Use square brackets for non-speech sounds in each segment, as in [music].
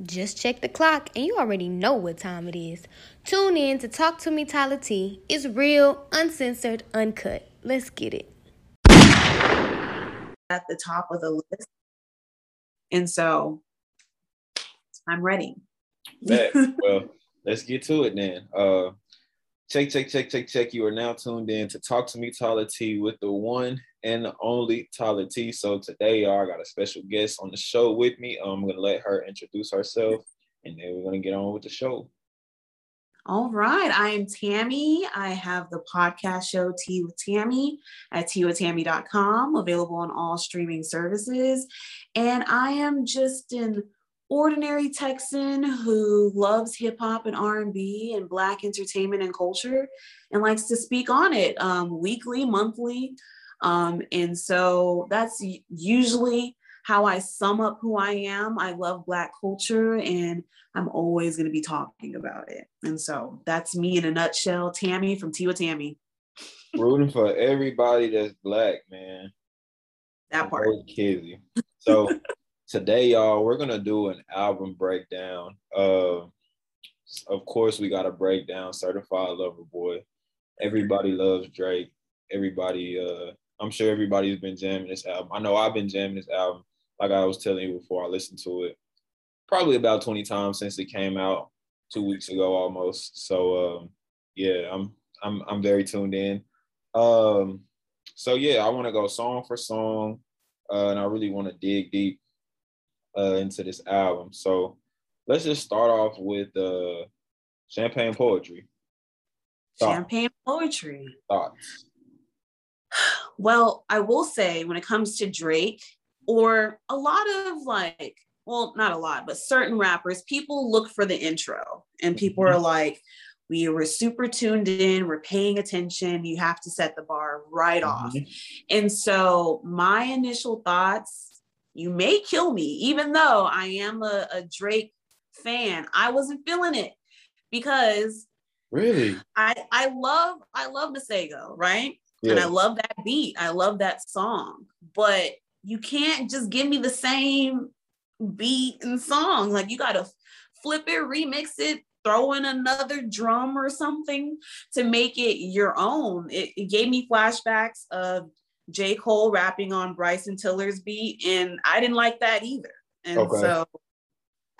Just check the clock and you already know what time it is. Tune in to Talk to Me Tyler T. It's real, uncensored, uncut. Let's get it. At the top of the list. And so I'm ready. [laughs] well, let's get to it then. Uh check, check, check, check, check. You are now tuned in to Talk to Me Tyler T with the one and the only Tyler T. So today, y'all, I got a special guest on the show with me. Um, I'm gonna let her introduce herself, and then we're gonna get on with the show. All right, I am Tammy. I have the podcast show Tea with Tammy at teawithtammy.com, available on all streaming services. And I am just an ordinary Texan who loves hip hop and R&B and Black entertainment and culture, and likes to speak on it um, weekly, monthly. Um, and so that's usually how I sum up who I am. I love Black culture and I'm always going to be talking about it. And so that's me in a nutshell. Tammy from with Tammy. Rooting for everybody that's Black, man. That part. Kizzy. So [laughs] today, y'all, we're to do an album breakdown. Uh, of course, we got to break down Certified Lover Boy. Everybody loves Drake. Everybody uh, I'm sure everybody's been jamming this album. I know I've been jamming this album, like I was telling you before I listened to it, probably about 20 times since it came out two weeks ago almost. So um, yeah, I'm I'm I'm very tuned in. Um, so yeah, I want to go song for song, uh, and I really want to dig deep uh, into this album. So let's just start off with uh, champagne poetry. Thoughts. Champagne poetry. Thoughts. Well, I will say when it comes to Drake or a lot of like, well, not a lot, but certain rappers, people look for the intro and people are mm-hmm. like, we were super tuned in, we're paying attention, you have to set the bar right mm-hmm. off. And so my initial thoughts, you may kill me, even though I am a, a Drake fan, I wasn't feeling it because really I I love I love Masego, right? Yeah. And I love that beat. I love that song. But you can't just give me the same beat and song. Like you gotta flip it, remix it, throw in another drum or something to make it your own. It, it gave me flashbacks of J. Cole rapping on Bryson Tiller's beat, and I didn't like that either. And okay. so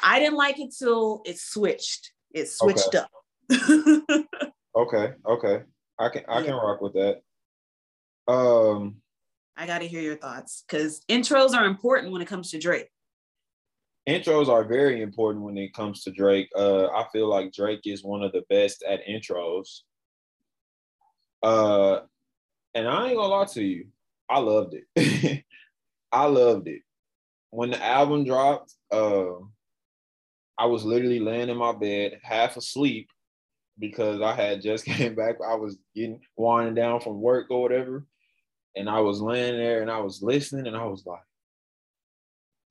I didn't like it till it switched. It switched okay. up. [laughs] okay, okay. I can I yeah. can rock with that. Um, I got to hear your thoughts because intros are important when it comes to Drake. Intros are very important when it comes to Drake. Uh, I feel like Drake is one of the best at intros. Uh, and I ain't gonna lie to you, I loved it. [laughs] I loved it. When the album dropped, uh, I was literally laying in my bed, half asleep, because I had just [laughs] came back. I was getting winding down from work or whatever and I was laying there and I was listening and I was like,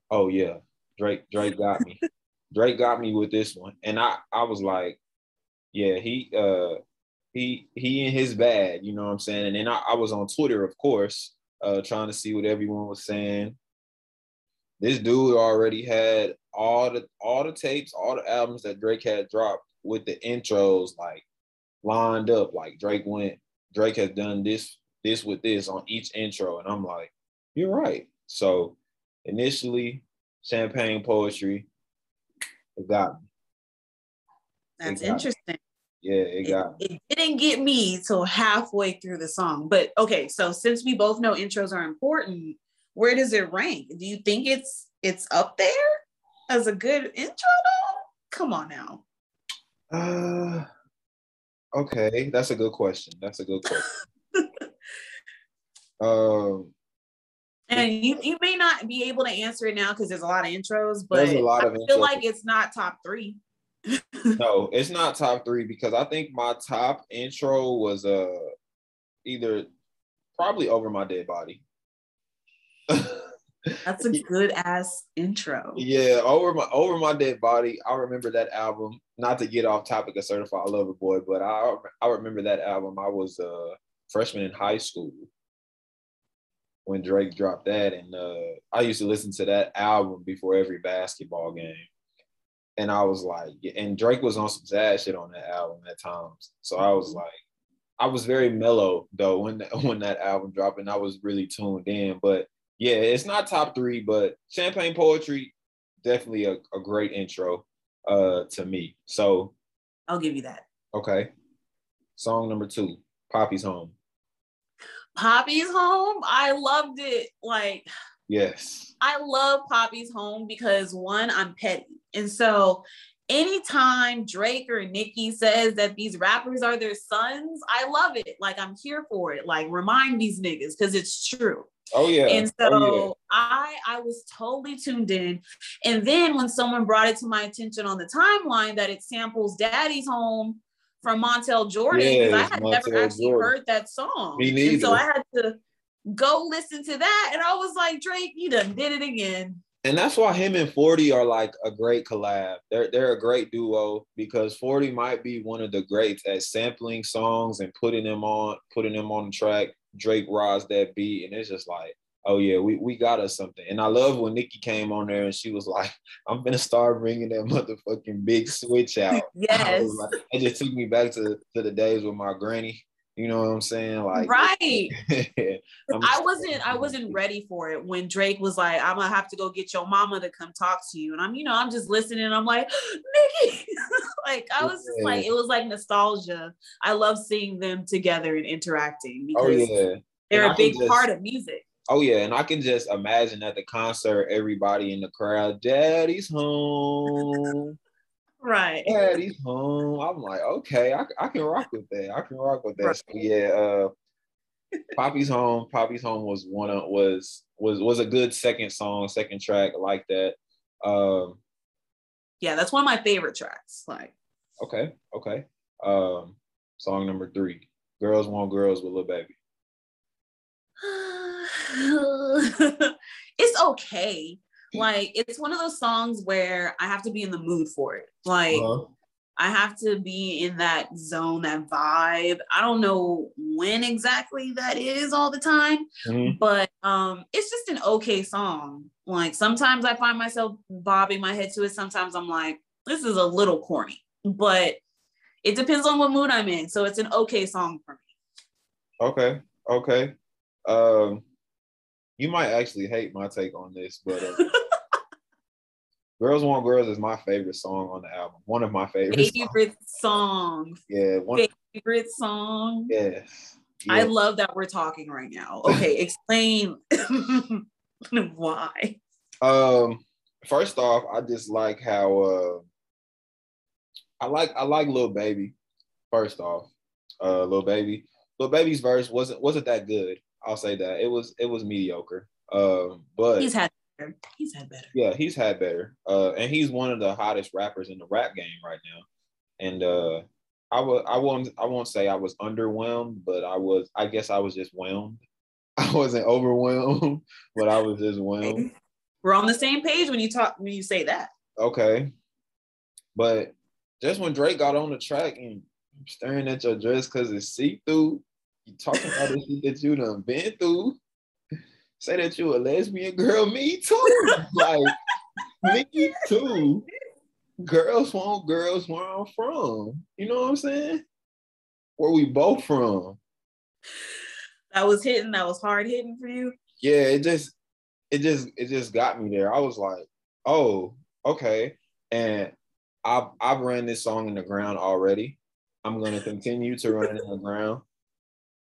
oh yeah, Drake, Drake got me. [laughs] Drake got me with this one. And I I was like, yeah, he uh he he in his bag, you know what I'm saying? And then I, I was on Twitter, of course, uh trying to see what everyone was saying. This dude already had all the all the tapes, all the albums that Drake had dropped with the intros like lined up. Like Drake went, Drake has done this this with this on each intro. And I'm like, you're right. So initially, champagne poetry, it got me. That's interesting. Me. Yeah, it got it, it, didn't get me till halfway through the song. But okay, so since we both know intros are important, where does it rank? Do you think it's it's up there as a good intro though? Come on now. Uh okay, that's a good question. That's a good question. [laughs] Um, and you, you may not be able to answer it now because there's a lot of intros, but I feel intros. like it's not top three. No, it's not top three because I think my top intro was uh either probably over my dead body. [laughs] That's a good ass intro. Yeah, over my over my dead body. I remember that album. Not to get off topic of Certified Lover Boy, but I I remember that album. I was a freshman in high school, when Drake dropped that, and uh, I used to listen to that album before every basketball game. And I was like, and Drake was on some sad shit on that album at times. So I was like, I was very mellow though when that, [laughs] when that album dropped, and I was really tuned in. But yeah, it's not top three, but Champagne Poetry definitely a, a great intro uh to me. So I'll give you that. Okay. Song number two, Poppy's Home. Poppy's Home. I loved it. Like, yes. I love Poppy's Home because one, I'm petty. And so anytime Drake or Nicki says that these rappers are their sons, I love it. Like, I'm here for it. Like, remind these niggas because it's true. Oh yeah. And so oh, yeah. I I was totally tuned in. And then when someone brought it to my attention on the timeline that it samples Daddy's Home from Montel Jordan, because Yes, I had Montel never actually Jordan. heard that song. Me And so. I had to go listen to that. And I was like, Drake, you done did it again. And that's why him and 40 are like a great collab. They're they're a great duo because 40 might be one of the greats at sampling songs and putting them on, putting them on the track. Drake rides that beat, and it's just like, oh yeah, we, we got us something. And I love when Nicki came on there and she was like, [laughs] I'm gonna start bringing that motherfucking big switch out. [laughs] Yes. like- it just took me back to, to the days with my granny. You know what I'm saying? Like, right. [laughs] I wasn't I [laughs] wasn't ready for it when Drake was like, I'm gonna have to go get your mama to come talk to you. And I'm, you know, I'm just listening. And I'm like, [gasps] Nicki. [laughs] like I was just like, it was like nostalgia. I love seeing them together and interacting oh, because Oh yeah. they're And a big just- part of music. Oh yeah, and I can just imagine at the concert, everybody in the crowd, "Daddy's home, Right. Daddy's home." [laughs] I'm like, okay, I, I can rock with that. I can rock with that. Right. So yeah, uh, Poppy's home. Poppy's home was one of was was was a good second song, second track like that. Um, Yeah, that's one of my favorite tracks. Like, okay, okay. Um, song number three, "Girls Want Girls" with Lil Baby. [sighs] it's okay. Like, it's one of those songs where I have to be in the mood for it. Like, Uh-huh. I have to be in that zone, that vibe. I don't know when exactly that is all the time, Mhm. but um it's just an okay song. Like sometimes I find myself bobbing my head to it. Sometimes I'm like, this is a little corny, but it depends on what mood I'm in. So it's an okay song for me. Okay, okay. Um, you might actually hate my take on this, but uh, [laughs] "Girls Want Girls" is my favorite song on the album. One of my favorite. songs. Favorite song. Yeah, one. Favorite song. Yeah, I love that we're talking right now. Okay, [laughs] explain [laughs] why. Um, first off, I just like how uh, I like I like Lil Baby. First off, uh, Lil Baby, Lil Baby's verse wasn't wasn't that good. I'll say that it was it was mediocre. Um, but He's had better. He's had better. Yeah, he's had better. Uh, and he's one of the hottest rappers in the rap game right now. And uh, I would I won't I won't say I was underwhelmed, but I was I guess I was just whelmed. [laughs] I wasn't overwhelmed, [laughs] but I was just whelmed. We're on the same page when you talk when you say that. Okay. But just when Drake got on the track and staring at your dress because it's see-through, you talking about the shit that you done been through. Say that you a lesbian girl, me too. like me too. Girls want girls where I'm from. You know what I'm saying? Where we both from. That was hitting, that was hard hitting for you. yeah, it just it just it just got me there. I was like, oh, okay. And I've I've ran this song in the ground already. I'm gonna continue to run it in the ground.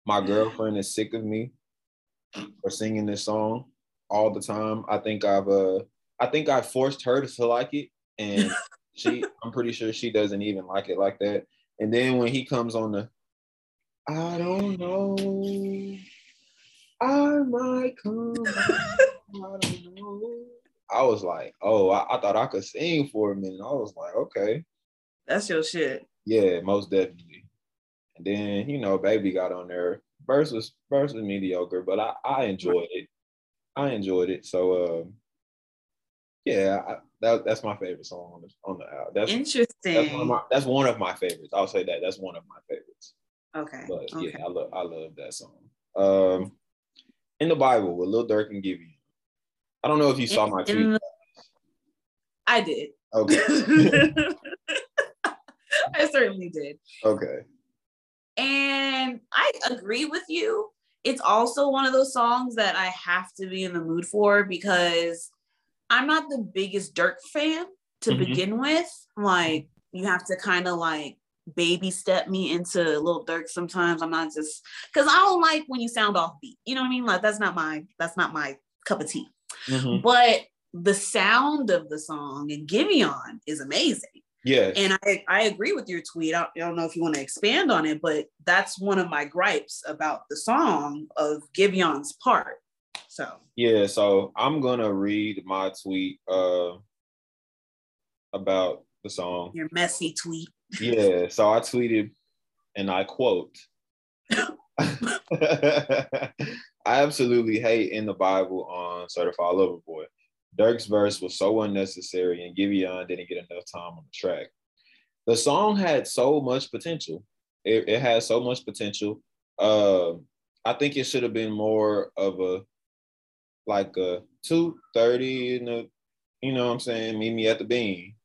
My girlfriend is sick of me for singing this song all the time. I think I've uh I think I forced her to like it, and [laughs] she I'm pretty sure she doesn't even like it like that. And then when he comes on the I don't know. I might come. I don't know. I was like, oh, I, I thought I could sing for a minute. I was like, okay, That's your shit. yeah, most definitely. And then you know, baby got on there. Verse was verse was mediocre, but I I enjoyed it. I enjoyed it. So um, yeah, I, that that's my favorite song on the on the album. That's Interesting. that's one of my that's one of my favorites. I'll say that that's one of my favorites. okay. But okay. yeah, I love I love that song. Um, in the Bible, with Lil Durk and Giveon. I don't know if you saw my tweet. the- I did. Okay. [laughs] I certainly did. Okay. And I agree with you. It's also one of those songs that I have to be in the mood for because I'm not the biggest Durk fan to Mhm. begin with. Like, you have to kind of like baby step me into Little Durk sometimes. I'm not just because I don't like when you sound offbeat. You know what I mean? Like, that's not my that's not my cup of tea. Mhm. But the sound of the song and Giveon is amazing. Yes. And I, I agree with your tweet. I, I don't know if you want to expand on it, but that's one of my gripes about the song of Giveon's part. So Yeah, so I'm gonna read my tweet uh about the song. your messy tweet. Yeah, so I tweeted and I quote [laughs] [laughs] I absolutely hate in the Bible on Certified Lover Boy. Durk's verse was so unnecessary and Giveon didn't get enough time on the track. The song had so much potential. It, it had so much potential. Uh, I think it should have been more of a like a 230 in the, you know what I'm saying, meet me at the bean.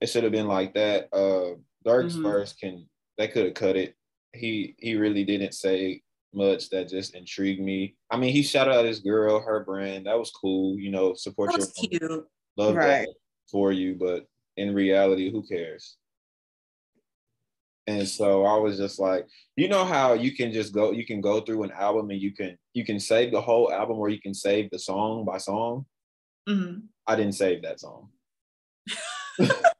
It should have been like that. Uh Durk's Mhm. verse can they could have cut it. He he really didn't say much that just intrigued me. I mean, he shouted out his girl, her brand. That was cool, you know, support That your was cute. love Right. that for you, but in reality, who cares? And so I was just like, you know how you can just go, you can go through an album and you can you can save the whole album or you can save the song by song. Mhm. I didn't save that song. [laughs]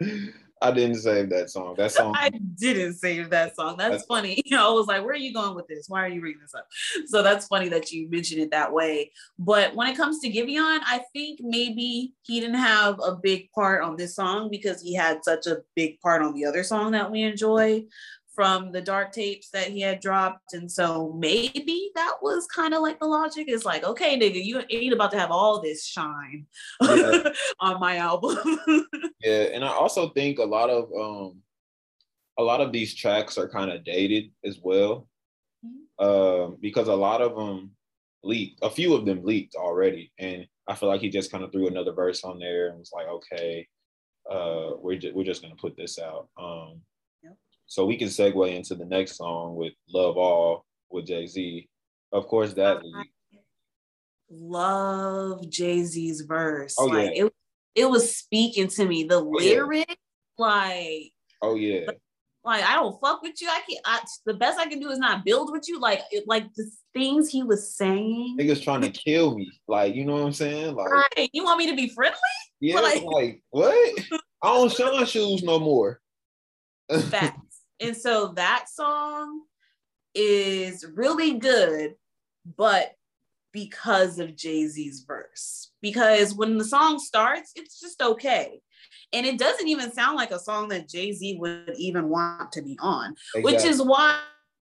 [laughs] I didn't save that song. That song I didn't save that song. That's, That's- funny. [laughs] You know, I was like, where are you going with this? Why are you reading this up? So that's funny that you mentioned it that way. But when it comes to Giveon, I think maybe he didn't have a big part on this song because he had such a big part on the other song that we enjoy from the dark tapes that he had dropped. And so maybe that was kind of like the logic. It's like, okay, nigga, you ain't about to have all this shine Yeah. [laughs] on my album. [laughs] Yeah, and I also think a lot of um a lot of these tracks are kind of dated as well. Um because a lot of them leaked, a few of them leaked already. And I feel like he just kind of threw another verse on there and was like, okay, uh we're just we're just gonna put this out. Um. So we can segue into the next song with Love All with Jay-Z. Of course that leaked. love Jay Z's verse. Oh, like yeah. it, it was speaking to me. The oh, yeah. lyric, like, Oh yeah. like I don't fuck with you. I can't. I, the best I can do is not build with you. Like, it, like the things he was saying. Niggas trying to kill me. Like, you know what I'm saying? Like Right. You want me to be friendly? Yeah, Like- like, what? I don't shine shoes no more. [laughs] Facts. And so that song is really good, but because of Jay Z's verse. Because when the song starts, it's just okay. And it doesn't even sound like a song that Jay Z would even want to be on, which is why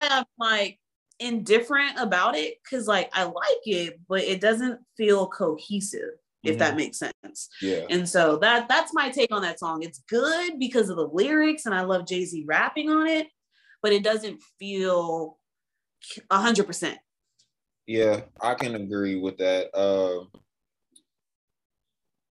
I'm like indifferent about it. Cause like I like it, but it doesn't feel cohesive, if that makes sense. yeah, And so that that's my take on that song. It's good because of the lyrics, and I love Jay Z rapping on it, but it doesn't feel a hundred percent. yeah, I can agree with that. Um,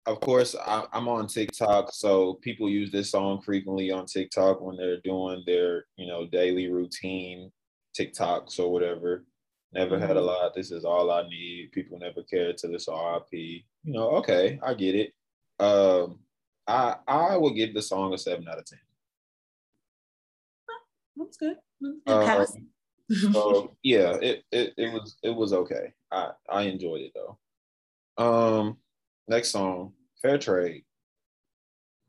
of course, I, I'm on TikTok, so people use this song frequently on TikTok when they're doing their, you know, daily routine TikToks or whatever. Never had a Mhm. lot. This is all I need. People never cared to this RIP. You know, okay, I get it. Um, I I would give the song a seven out of ten. That's good. It Uh. So [laughs] yeah, it, it it was it was okay. I I enjoyed it though. Um, next song, Fair Trade.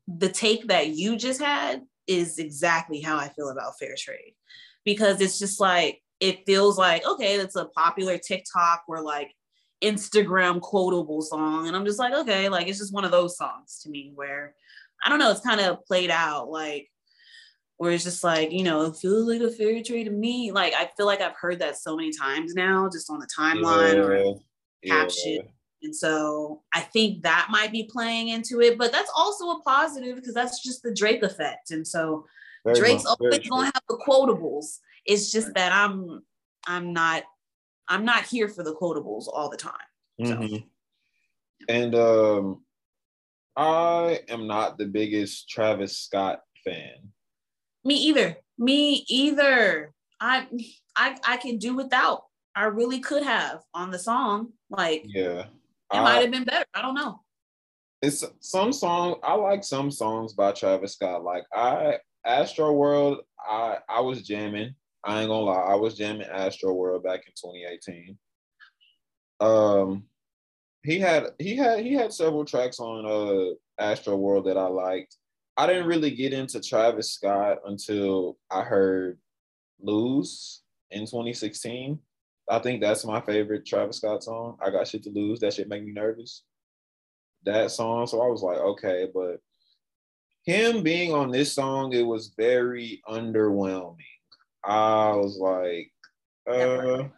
the take that you just had is exactly how I feel about fair trade because it's just like it feels like okay, it's a popular TikTok or like Instagram quotable song, and I'm just like okay, like it's just one of those songs to me where I don't know, it's kind of played out like where it's just like you know it feels like a fair trade to me. Like I feel like I've heard that so many times now, just on the timeline or mm-hmm. Yeah, yeah. caption. And so I think that might be playing into it, but that's also a positive because that's just the Drake effect. And so Very Drake's much, always gonna have the quotables. It's just that I'm I'm not I'm not here for the quotables all the time. So Mhm. And um, I am not the biggest Travis Scott fan. Me either. Me either. I I I can do without. I really could have on the song. Like Yeah. it might have been better. I don't know. it's some song I like some songs by Travis Scott. Like I Astroworld, I I was jamming. I ain't gonna lie, I was jamming Astroworld back in 2018. Um he had he had he had several tracks on uh Astroworld that I liked. I didn't really get into Travis Scott until I heard Lose in 2016. I think that's my favorite Travis Scott song. I got shit to lose. That shit make me nervous that song. So I was like, okay, but him being on this song, it was very underwhelming. I was like, uh,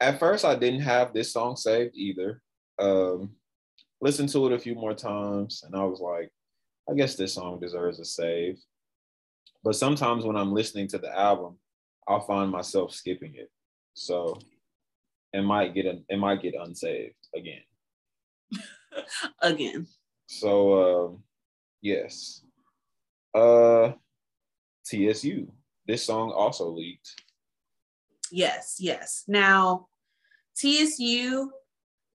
at first I didn't have this song saved either. Um, listened to it a few more times, and I was like, I guess this song deserves a save. But sometimes when I'm listening to the album, I'll find myself skipping it. So it might get it might get unsaved again. [laughs] Again. So um, yes. Uh TSU. This song also leaked. Yes, yes. Now, TSU,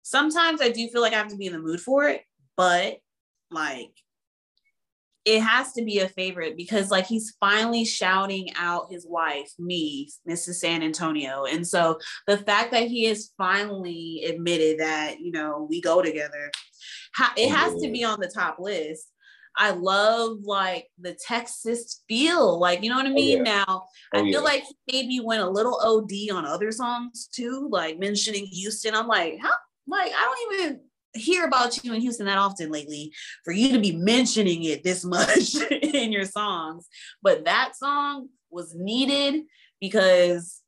sometimes I do feel like I have to be in the mood for it, but like it has to be a favorite because like he's finally shouting out his wife, me, Mrs. San Antonio. And so the fact that he has finally admitted that, you know, we go together, it oh, has to be on the top list. I love like the Texas feel, like you know what I oh, mean. yeah. Now Oh, I feel yeah. like he maybe went a little OD on other songs too, like mentioning Houston. I'm like, how? Like I don't even hear about you in Houston that often lately for you to be mentioning it this [laughs] much in your songs. But that song was needed because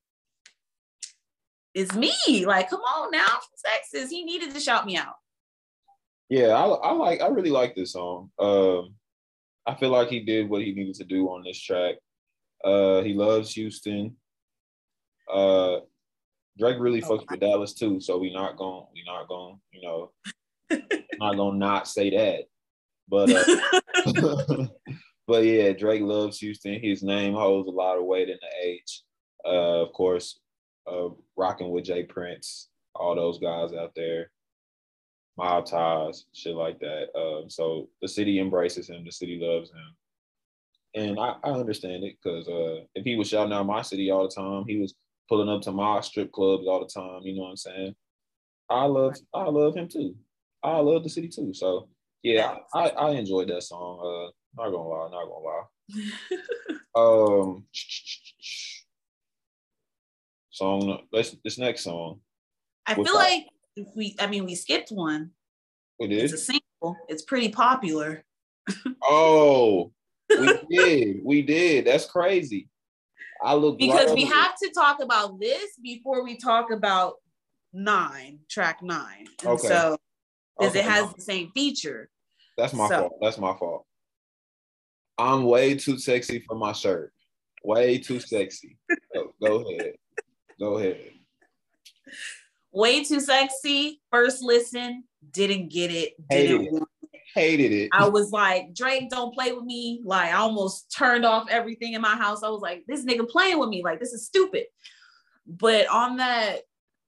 it's me. Like, come on now, I'm from Texas. He needed to shout me out. Yeah, I, I like I really like this song. Um I feel like he did what he needed to do on this track. Uh he loves Houston. Uh Drake really Oh, fucks with Dallas too, so we not going we not going, you know, [laughs] not gonna not say that. But uh [laughs] but yeah, Drake loves Houston. His name holds a lot of weight in the H. Uh, of course, uh, rocking with J Prince, all those guys out there, mob ties, shit like that. Um, so the city embraces him. The city loves him, and I, I understand it because uh, if he was shouting out my city all the time, he was pulling up to my strip clubs all the time. You know what I'm saying? I love I love him too. I love the city too. So yeah, I, I enjoyed that song. Uh, not gonna lie, not gonna lie. [laughs] Um, song. Let's this next song. I feel like if we, I mean, we skipped one. It It's a single. It's pretty popular. [laughs] Oh, we [laughs] did. We did. That's crazy. I look because we have to talk about this before we talk about nine track nine and Okay. so because it has the same feature That's my so- fault. That's my fault. I'm way too sexy for my shirt. Way too sexy. Go, go ahead. Go ahead. Way too sexy first listen didn't get it Hated didn't it. want Hated it. I was like, Drake, don't play with me. Like, I almost turned off everything in my house. I was like, this nigga playing with me. Like, this is stupid. But on that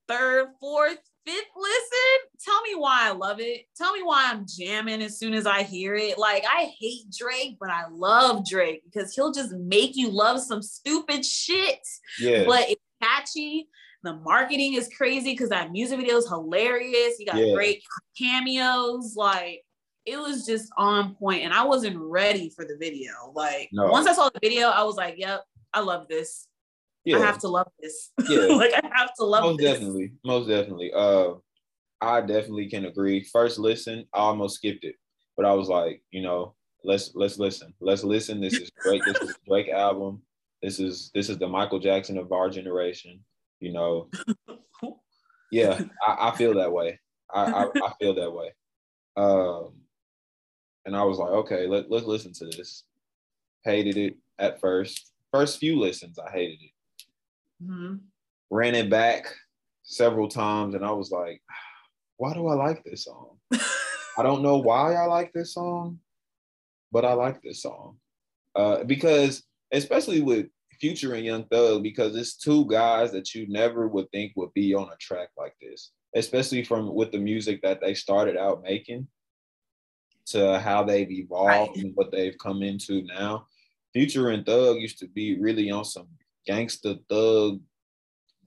third, fourth, fifth listen, tell me why I love it. Tell me why I'm jamming as soon as I hear it. Like, I hate Drake, but I love Drake because he'll just make you love some stupid shit. Yeah. But it's catchy. The marketing is crazy because that music video is hilarious. You got Yeah. great cameos. Like, it was just on point and I wasn't ready for the video. Like No. once I saw the video, I was like, yep, I love this. yeah. I have to love this. [laughs] Yeah. like I have to love most this. definitely most definitely uh i definitely can agree first listen i almost skipped it but i was like you know let's let's listen let's listen this is great this is a drake album this is this is the michael jackson of our generation you know [laughs] yeah i, I feel that way I, I i feel that way um and i was like okay let, let's listen to this hated it at first first few listens i hated it Mm-hmm. ran it back several times and I was like, [sighs] why do I like this song? I don't know why I like this song, but I like this song. Uh, because especially with Future and Young Thug, because it's two guys that you never would think would be on a track like this, especially from with the music that they started out making to how they've evolved right. and what they've come into now. Future and Thug used to be really on some gangster thug,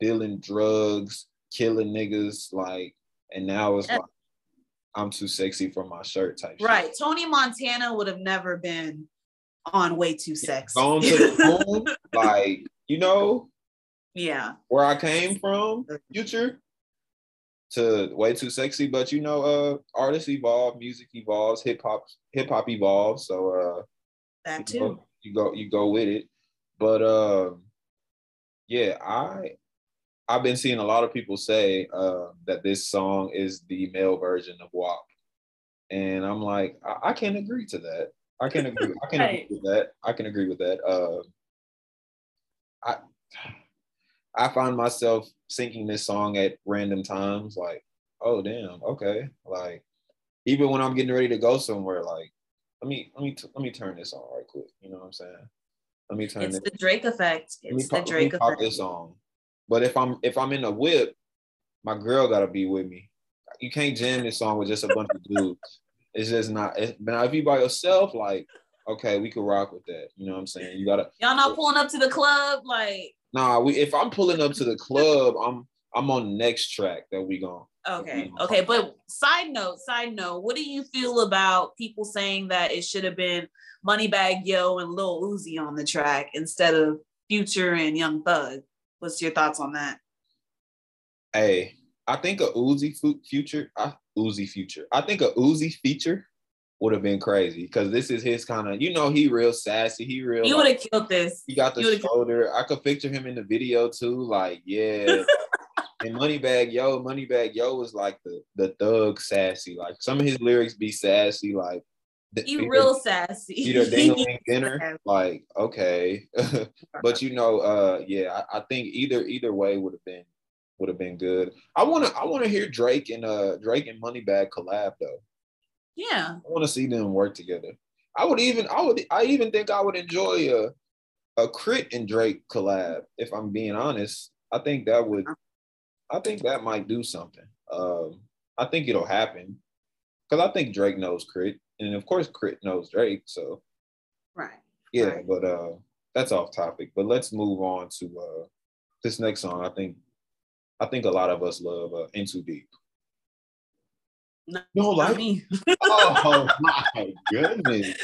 dealing drugs, killing niggas, like, and now it's like I'm too sexy for my shirt type. Right. Shit. Tony Montana would have never been on way too sexy. Gone to the moon, [laughs] like, you know, yeah, where I came from, future to way too sexy. But you know, uh artists evolve, music evolves, hip hop, hip hop evolves. So uh that too. You go, you go you go with it. But um yeah, I I've been seeing a lot of people say uh, that this song is the male version of WAP. And I'm like, I, I can agree to that. I can agree. I can right. agree with that. I can agree with that. Uh, I I find myself singing this song at random times, like, oh damn, okay. Like, even when I'm getting ready to go somewhere, like, let me let me let me turn this on right quick. You know what I'm saying? Let me turn. It. It's this. the Drake effect. It's the pop, Drake effect. Pop this on. But if I'm if I'm in a whip, my girl gotta be with me. You can't jam this song with just a bunch of dudes. It's just not. It's, now if you by yourself, like okay, we could rock with that. You know what I'm saying? You gotta. Y'all not pulling up to the club, like. Nah, we. If I'm pulling up to the club, I'm I'm on the next track that we going. Okay. Okay. But side note, side note, what do you feel about people saying that it should have been Moneybagg Yo and Lil Uzi on the track instead of Future and Young Thug? What's your thoughts on that? Hey, I think a Uzi future, uh, Uzi future. I think a Uzi feature would have been crazy because this is his kind of, you know, he real sassy. He real. You would have killed this. He got the shoulder. I could picture him in the video too. Like, yeah. [laughs] and Moneybagg Yo, Moneybagg Yo was like the the thug sassy. Like some of his lyrics be sassy. Like you real sassy. Peter Dingling [laughs] dinner. Like, okay. [laughs] but you know, uh yeah, I, I, think either either way would have been would have been good. I wanna I wanna hear Drake and uh Drake and Moneybagg collab though. Yeah. I wanna see them work together. I would even I would I even think I would enjoy a a crit and Drake collab, if I'm being honest. I think that would I think that might do something. Um I think it'll happen. Because I think Drake knows crit. and of course crit knows Drake. So right. Yeah, right. but uh that's off topic. But let's move on to uh this next song. I think I think a lot of us love uh, In Too Deep. No, no like me. oh [laughs] my goodness.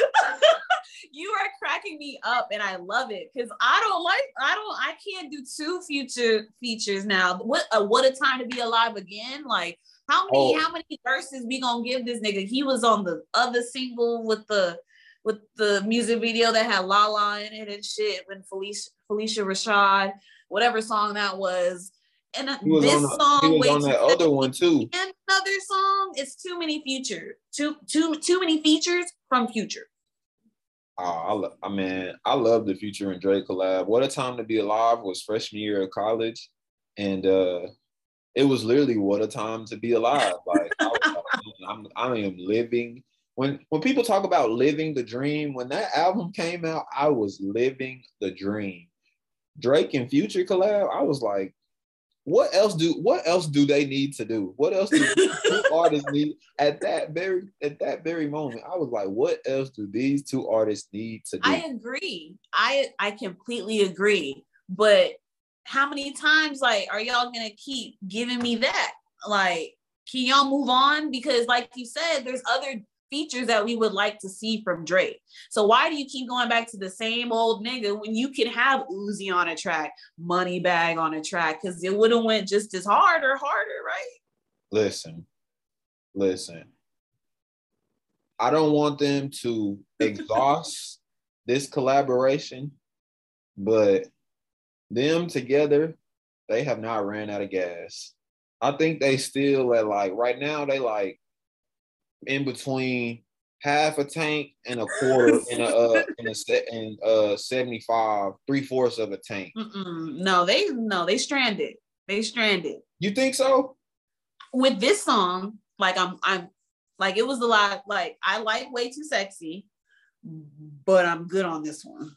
you are cracking me up and I love it because I don't like I don't I can't do two future features now. What uh, what a time to be alive again. Like how many oh. how many verses we gonna give this nigga? He was on the other single with the with the music video that had Lala in it and shit when Felicia Phylicia Rashad, whatever song that was. And was this on song, he was on that other one too. Another song, is too many features, too too too many features from Future. Oh, I, lo- I mean, I love the Future and Drake collab. What a time to be alive was freshman year of college, and uh it was literally what a time to be alive. Like I, [laughs] I'm, I am living. When when people talk about living the dream, when that album came out, I was living the dream. Drake and Future collab, I was like, what else do what else do they need to do? What else do [laughs] two artists need at that very at that very moment? I was like, what else do these two artists need to do? I agree. I I completely agree. But how many times like are y'all gonna keep giving me that? Like, can y'all move on? Because like you said, there's other features that we would like to see from Drake. So why do you keep going back to the same old nigga when you can have Uzi on a track, Moneybagg on a track? Because it would have went just as hard or harder, right? Listen, listen. I don't want them to [laughs] exhaust this collaboration, but them together, they have not ran out of gas. I think they still at like right now they like in between half a tank and a quarter [laughs] in a uh, in a set in uh 75 three fourths of a tank Mm-mm. no they no they stranded they stranded you think so with this song, like I'm I'm like it was a lot like I like way too sexy, but I'm good on this one.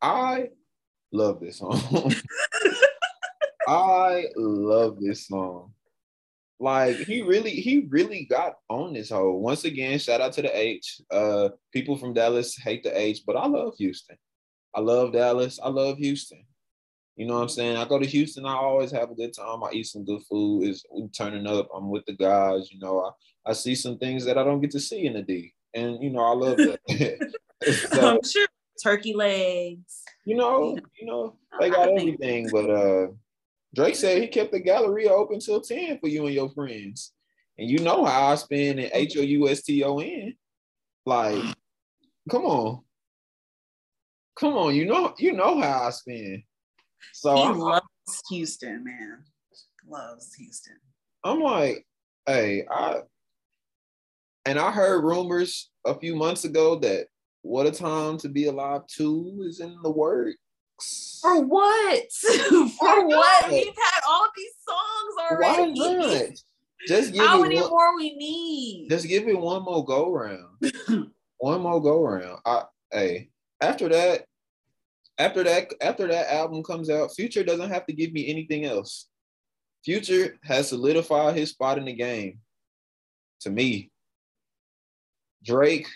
I love this song. [laughs] I love this song. Like he really, he really got on this whole. Once again, shout out to the H. Uh, people from Dallas hate the H, but I love Houston. I love Dallas. I love Houston. You know what I'm saying? I go to Houston, I always have a good time. I eat some good food. Is turning up. I'm with the guys. You know, I, I see some things that I don't get to see in the D. And you know, I love that. [laughs] [laughs] so, I'm sure turkey legs. You know, you know, they got everything. But uh Drake said he kept the gallery open till 10 for you and your friends. And you know how I spend in H O U S T O N. Like, come on. Come on, you know, you know how I spend. So he I'm, loves Houston, man. Loves Houston. I'm like, hey, I and I heard rumors a few months ago that What a Time to Be Alive 2 is in the works. For what? [laughs] For what? We've had all these songs already. Why not? Just give How many one, more we need? Just give it one more go round. [laughs] one more go round. I hey, after that, after that, after that album comes out, Future doesn't have to give me anything else. Future has solidified his spot in the game. To me, Drake,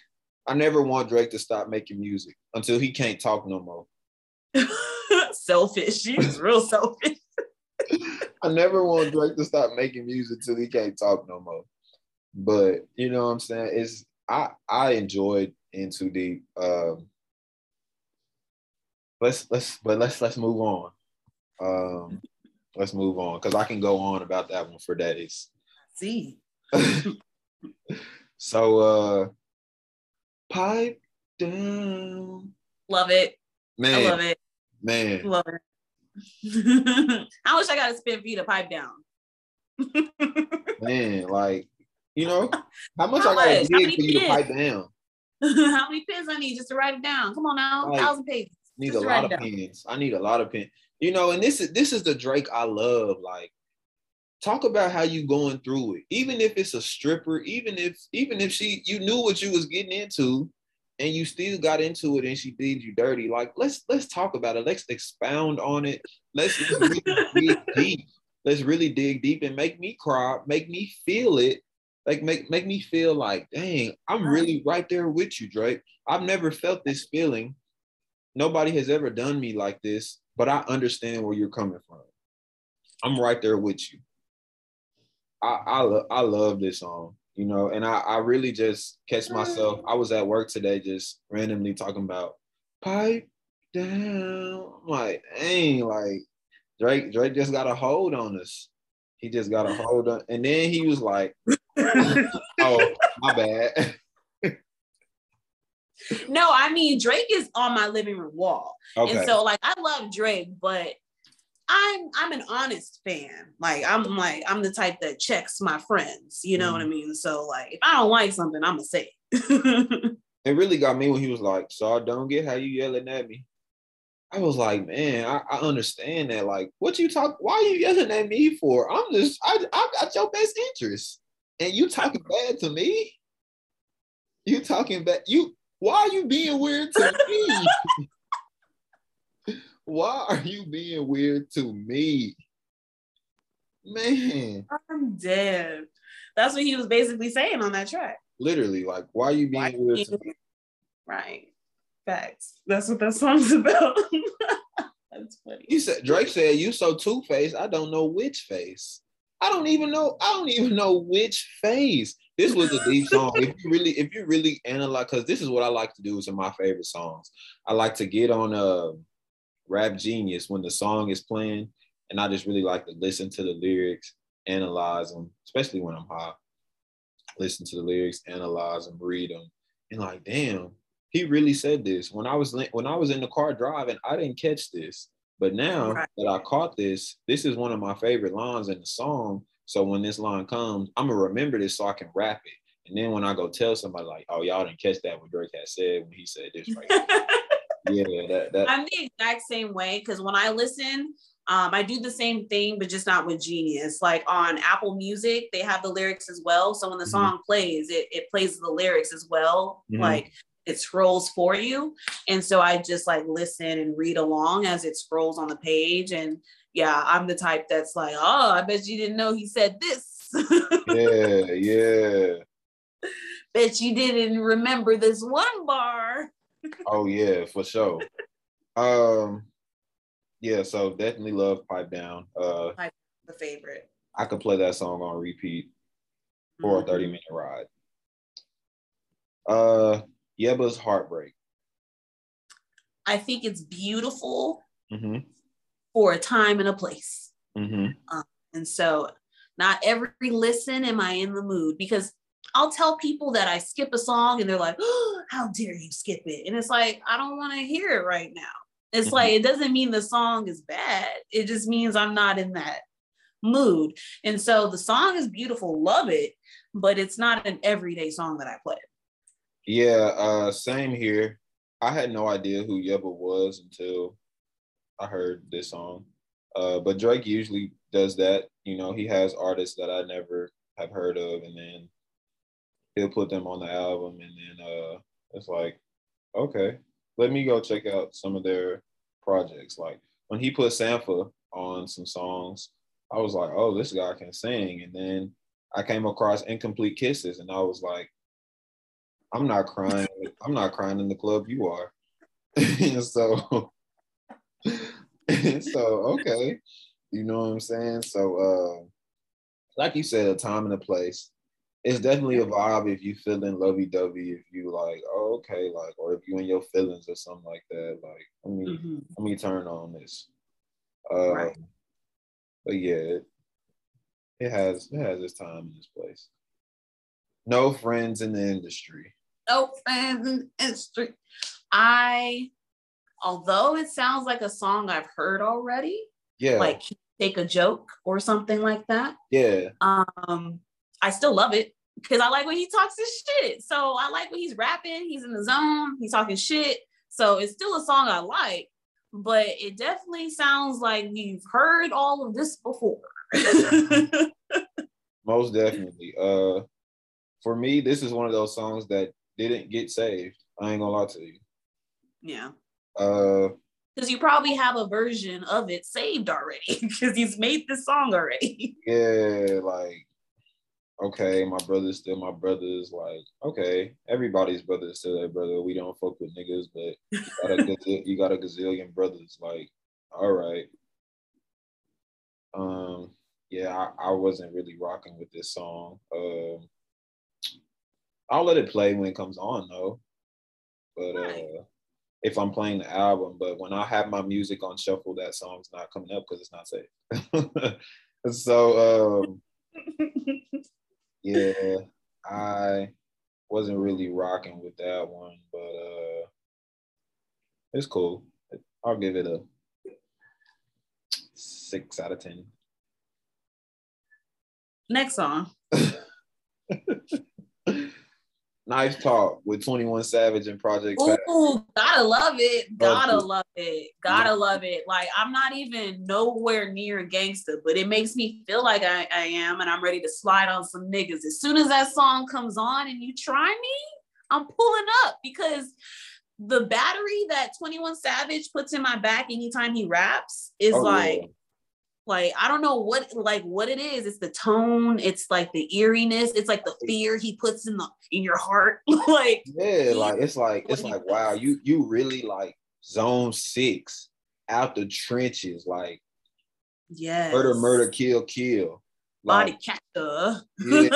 I never want Drake to stop making music until he can't talk no more. [laughs] selfish. She's real selfish. [laughs] I never want Drake to stop making music till he can't talk no more. But you know what I'm saying? It's I I enjoyed In Too Deep. Um, let's let's but let's let's move on. Um, let's move on because I can go on about that one for days. See. [laughs] so uh pipe down. Love it. Man, I love it. Man, love it. [laughs] I wish I got to spin for you to pipe down. [laughs] man, like you know, how much how I gotta dig for you to pipe down? [laughs] how many pins I need just to write it down? Come on now, like, thousand pages. Need a lot of pins. I need a lot of pins. You know, and this is this is the Drake I love. Like, talk about how you going through it. Even if it's a stripper, even if even if she you knew what you was getting into, and you still got into it and she did you dirty. Like let's let's talk about it. Let's expound on it. Let's really [laughs] dig deep. Let's really dig deep and make me cry make me feel it. Like make make me feel like dang i'm really right there with you drake. I've never felt this feeling. Nobody has ever done me like this but i understand where you're coming from. I'm right there with you. I i, lo- I love this song you know, and I, I really just catch mm. myself. I was at work today just randomly talking about pipe down. Like, dang, like Drake, Drake just got a hold on us. He just got a hold on, and then he was like, [laughs] "Oh, my bad." no, I mean Drake is on my living room wall, okay. and so like I love Drake, but I'm I'm an honest fan. Like I'm like I'm the type that checks my friends. You know mm. what I mm-hmm. mean? So like if I don't like something, I'm gonna say it. [laughs] it really got me when he was like, "So I don't get how you yelling at me." I was like, man, I, I, understand that. Like, what you talk? Why are you yelling at me for? I'm just, I, I got your best interest, and you talking bad to me. You talking bad? You why are you being weird to me? [laughs] Why are you being weird to me? Man. I'm dead. That's what he was basically saying on that track. Literally, like, why are you being why weird to me? Right. Facts. That's what that song's [laughs] about. That's funny. He said Drake said, You so two-faced, I don't know which face. I don't even know, I don't even know which face. This was a deep song. if you really, if you really analyze, because this is what I like to do, is in my favorite songs. I like to get on uh Rap Genius when the song is playing, and I just really like to listen to the lyrics, analyze them, especially when I'm high. Listen to the lyrics, analyze them, read them, and like, damn, he really said this. When I was when I was in the car driving, I didn't catch this, but now right. that I caught this, this is one of my favorite lines in the song. So when this line comes, I'm gonna remember this so I can rap it. And then when I go tell somebody like, "Oh, y'all didn't catch that when Drake had said when he said this right," [laughs] yeah, that, that I'm the exact same way because when I listen, um, I do the same thing, but just not with Genius. Like on Apple Music, they have the lyrics as well. So when the Mhm. song plays, it, it plays the lyrics as well. Mhm. Like it scrolls for you. And so I just like listen and read along as it scrolls on the page. And yeah, I'm the type that's like, oh, I bet you didn't know he said this. [laughs] yeah, yeah. bet you didn't remember this one bar. Oh yeah, for sure. Um, yeah. So definitely love pipe down. Uh, The favorite. I could play that song on repeat for a Mhm. 30 minute ride. Uh, Yebba's Heartbreak. I think it's beautiful Mm-hmm. for a time and a place. Mm-hmm. And so, not every listen am I in the mood because I'll tell people that I skip a song and they're like, oh, How dare you skip it? And it's like, I don't want to hear it right now. It's Mhm. like, it doesn't mean the song is bad. It just means I'm not in that mood. And so, the song is beautiful, love it, but it's not an everyday song that I play. Yeah, uh, same here. I had no idea who Yebba was until I heard this song. Uh, but Drake usually does that. You know, he has artists that I never have heard of, and then he'll put them on the album, and then uh, it's like, okay, let me go check out some of their projects. Like when he put Sampha on some songs, I was like, oh, this guy can sing. And then I came across Incomplete Kisses, and I was like, I'm not crying. [laughs] I'm not crying in the club. You are. [laughs] so, [laughs] so okay. You know what I'm saying? So, uh, like you said, a time and a place. It's definitely a vibe if you feeling lovey dovey. If you like, oh, okay, like, or if you in your feelings or something like that. Like, let me let me turn on this. Uh, Right. But yeah, it, it has it has its time and its place. No friends in the industry. no friends in the street. I, although it sounds like a song I've heard already, Yeah, like take a joke or something like that. yeah, Um, I still love it because I like when he talks his shit. So I like when he's rapping, he's in the zone, he's talking shit. So it's still a song I like, but it definitely sounds like you've heard all of this before. [laughs] [laughs] most definitely. Uh, for me, this is one of those songs that didn't get saved. I ain't gonna lie to you. yeah. Uh, Because you probably have a version of it saved already [laughs] because he's made this song already. yeah, like, okay, my brother's still my brother's. Like, okay, everybody's brother is still their brother. We don't fuck with niggas, but you got a, [laughs] gazil- you got a gazillion brothers. Like, all right. Um, yeah, I, I wasn't really rocking with this song. Um, I'll let it play when it comes on though. But uh, if I'm playing the album, but when I have my music on shuffle, that song's not coming up because it's not safe. [laughs] so um, [laughs] yeah, [laughs] I wasn't really rocking with that one, but uh, it's cool. I'll give it a six out of ten. Next song. [laughs] Knife Talk with 21 Savage and Project Pat. Ooh, gotta love it. Gotta Love it. love it. Gotta love it. Like I'm not even nowhere near a gangster, but it makes me feel like I, I am, and I'm ready to slide on some niggas. As soon as that song comes on and you try me, I'm pulling up because the battery that 21 Savage puts in my back anytime he raps is Oh, like yeah. Like I don't know what like what it is. It's the tone. It's like the eeriness. It's like the fear he puts in the in your heart. [laughs] like Yeah, like it's like it's like does. wow, you you really like zone six out the trenches, like yeah, murder, murder, kill, kill. body catcher. yeah,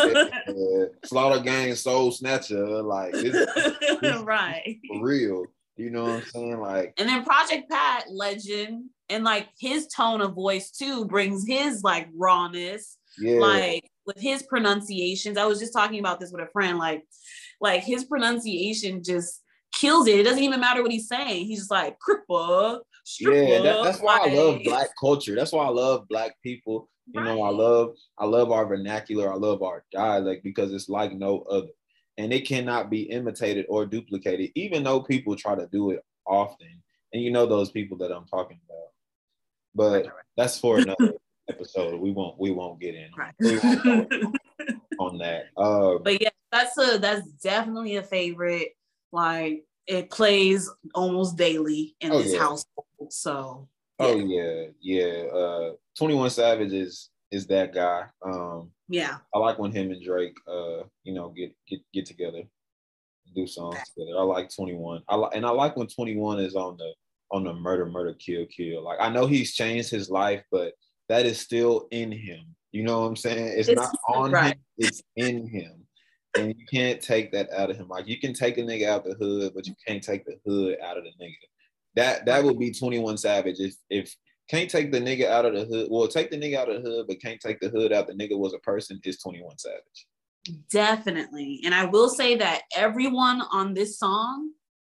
yeah. [laughs] slaughter gang, soul snatcher, like it's [laughs] right. for real. You know what I'm saying? Like, And then Project Pat, legend, and like his tone of voice too brings his like rawness. yeah, like with his pronunciations i was just talking about this with a friend like like his pronunciation just kills it it doesn't even matter what he's saying he's just like cripple yeah. That, that's why I love black culture. That's why I love black people. You know, I love I love our vernacular. I love our dialect because it's like no other, and it cannot be imitated or duplicated. Even though people try to do it often, and you know those people that I'm talking about. But that's for another [laughs] episode. We won't we won't get in Right. we won't go [laughs] on that. Uh, but yeah, that's a that's definitely a favorite. Like it plays almost daily in Oh, this yeah. household. So oh yeah, yeah. Uh, Twenty One Savage is is that guy. Um, yeah, I like when him and Drake, uh, you know, get get get together, do songs together. I like Twenty One. I like and I like when Twenty One is on the on the murder, murder, kill, kill. Like I know he's changed his life, but that is still in him. You know what I'm saying? It's, It's- not on right. him. It's in him, and you can't take that out of him. Like you can take a nigga out of the hood, but you can't take the hood out of the nigga. That that would be Twenty One Savage if if can't take the nigga out of the hood. Well, take the nigga out of the hood, but can't take the hood out. The nigga was a person. Is Twenty One Savage? definitely. And I will say that everyone on this song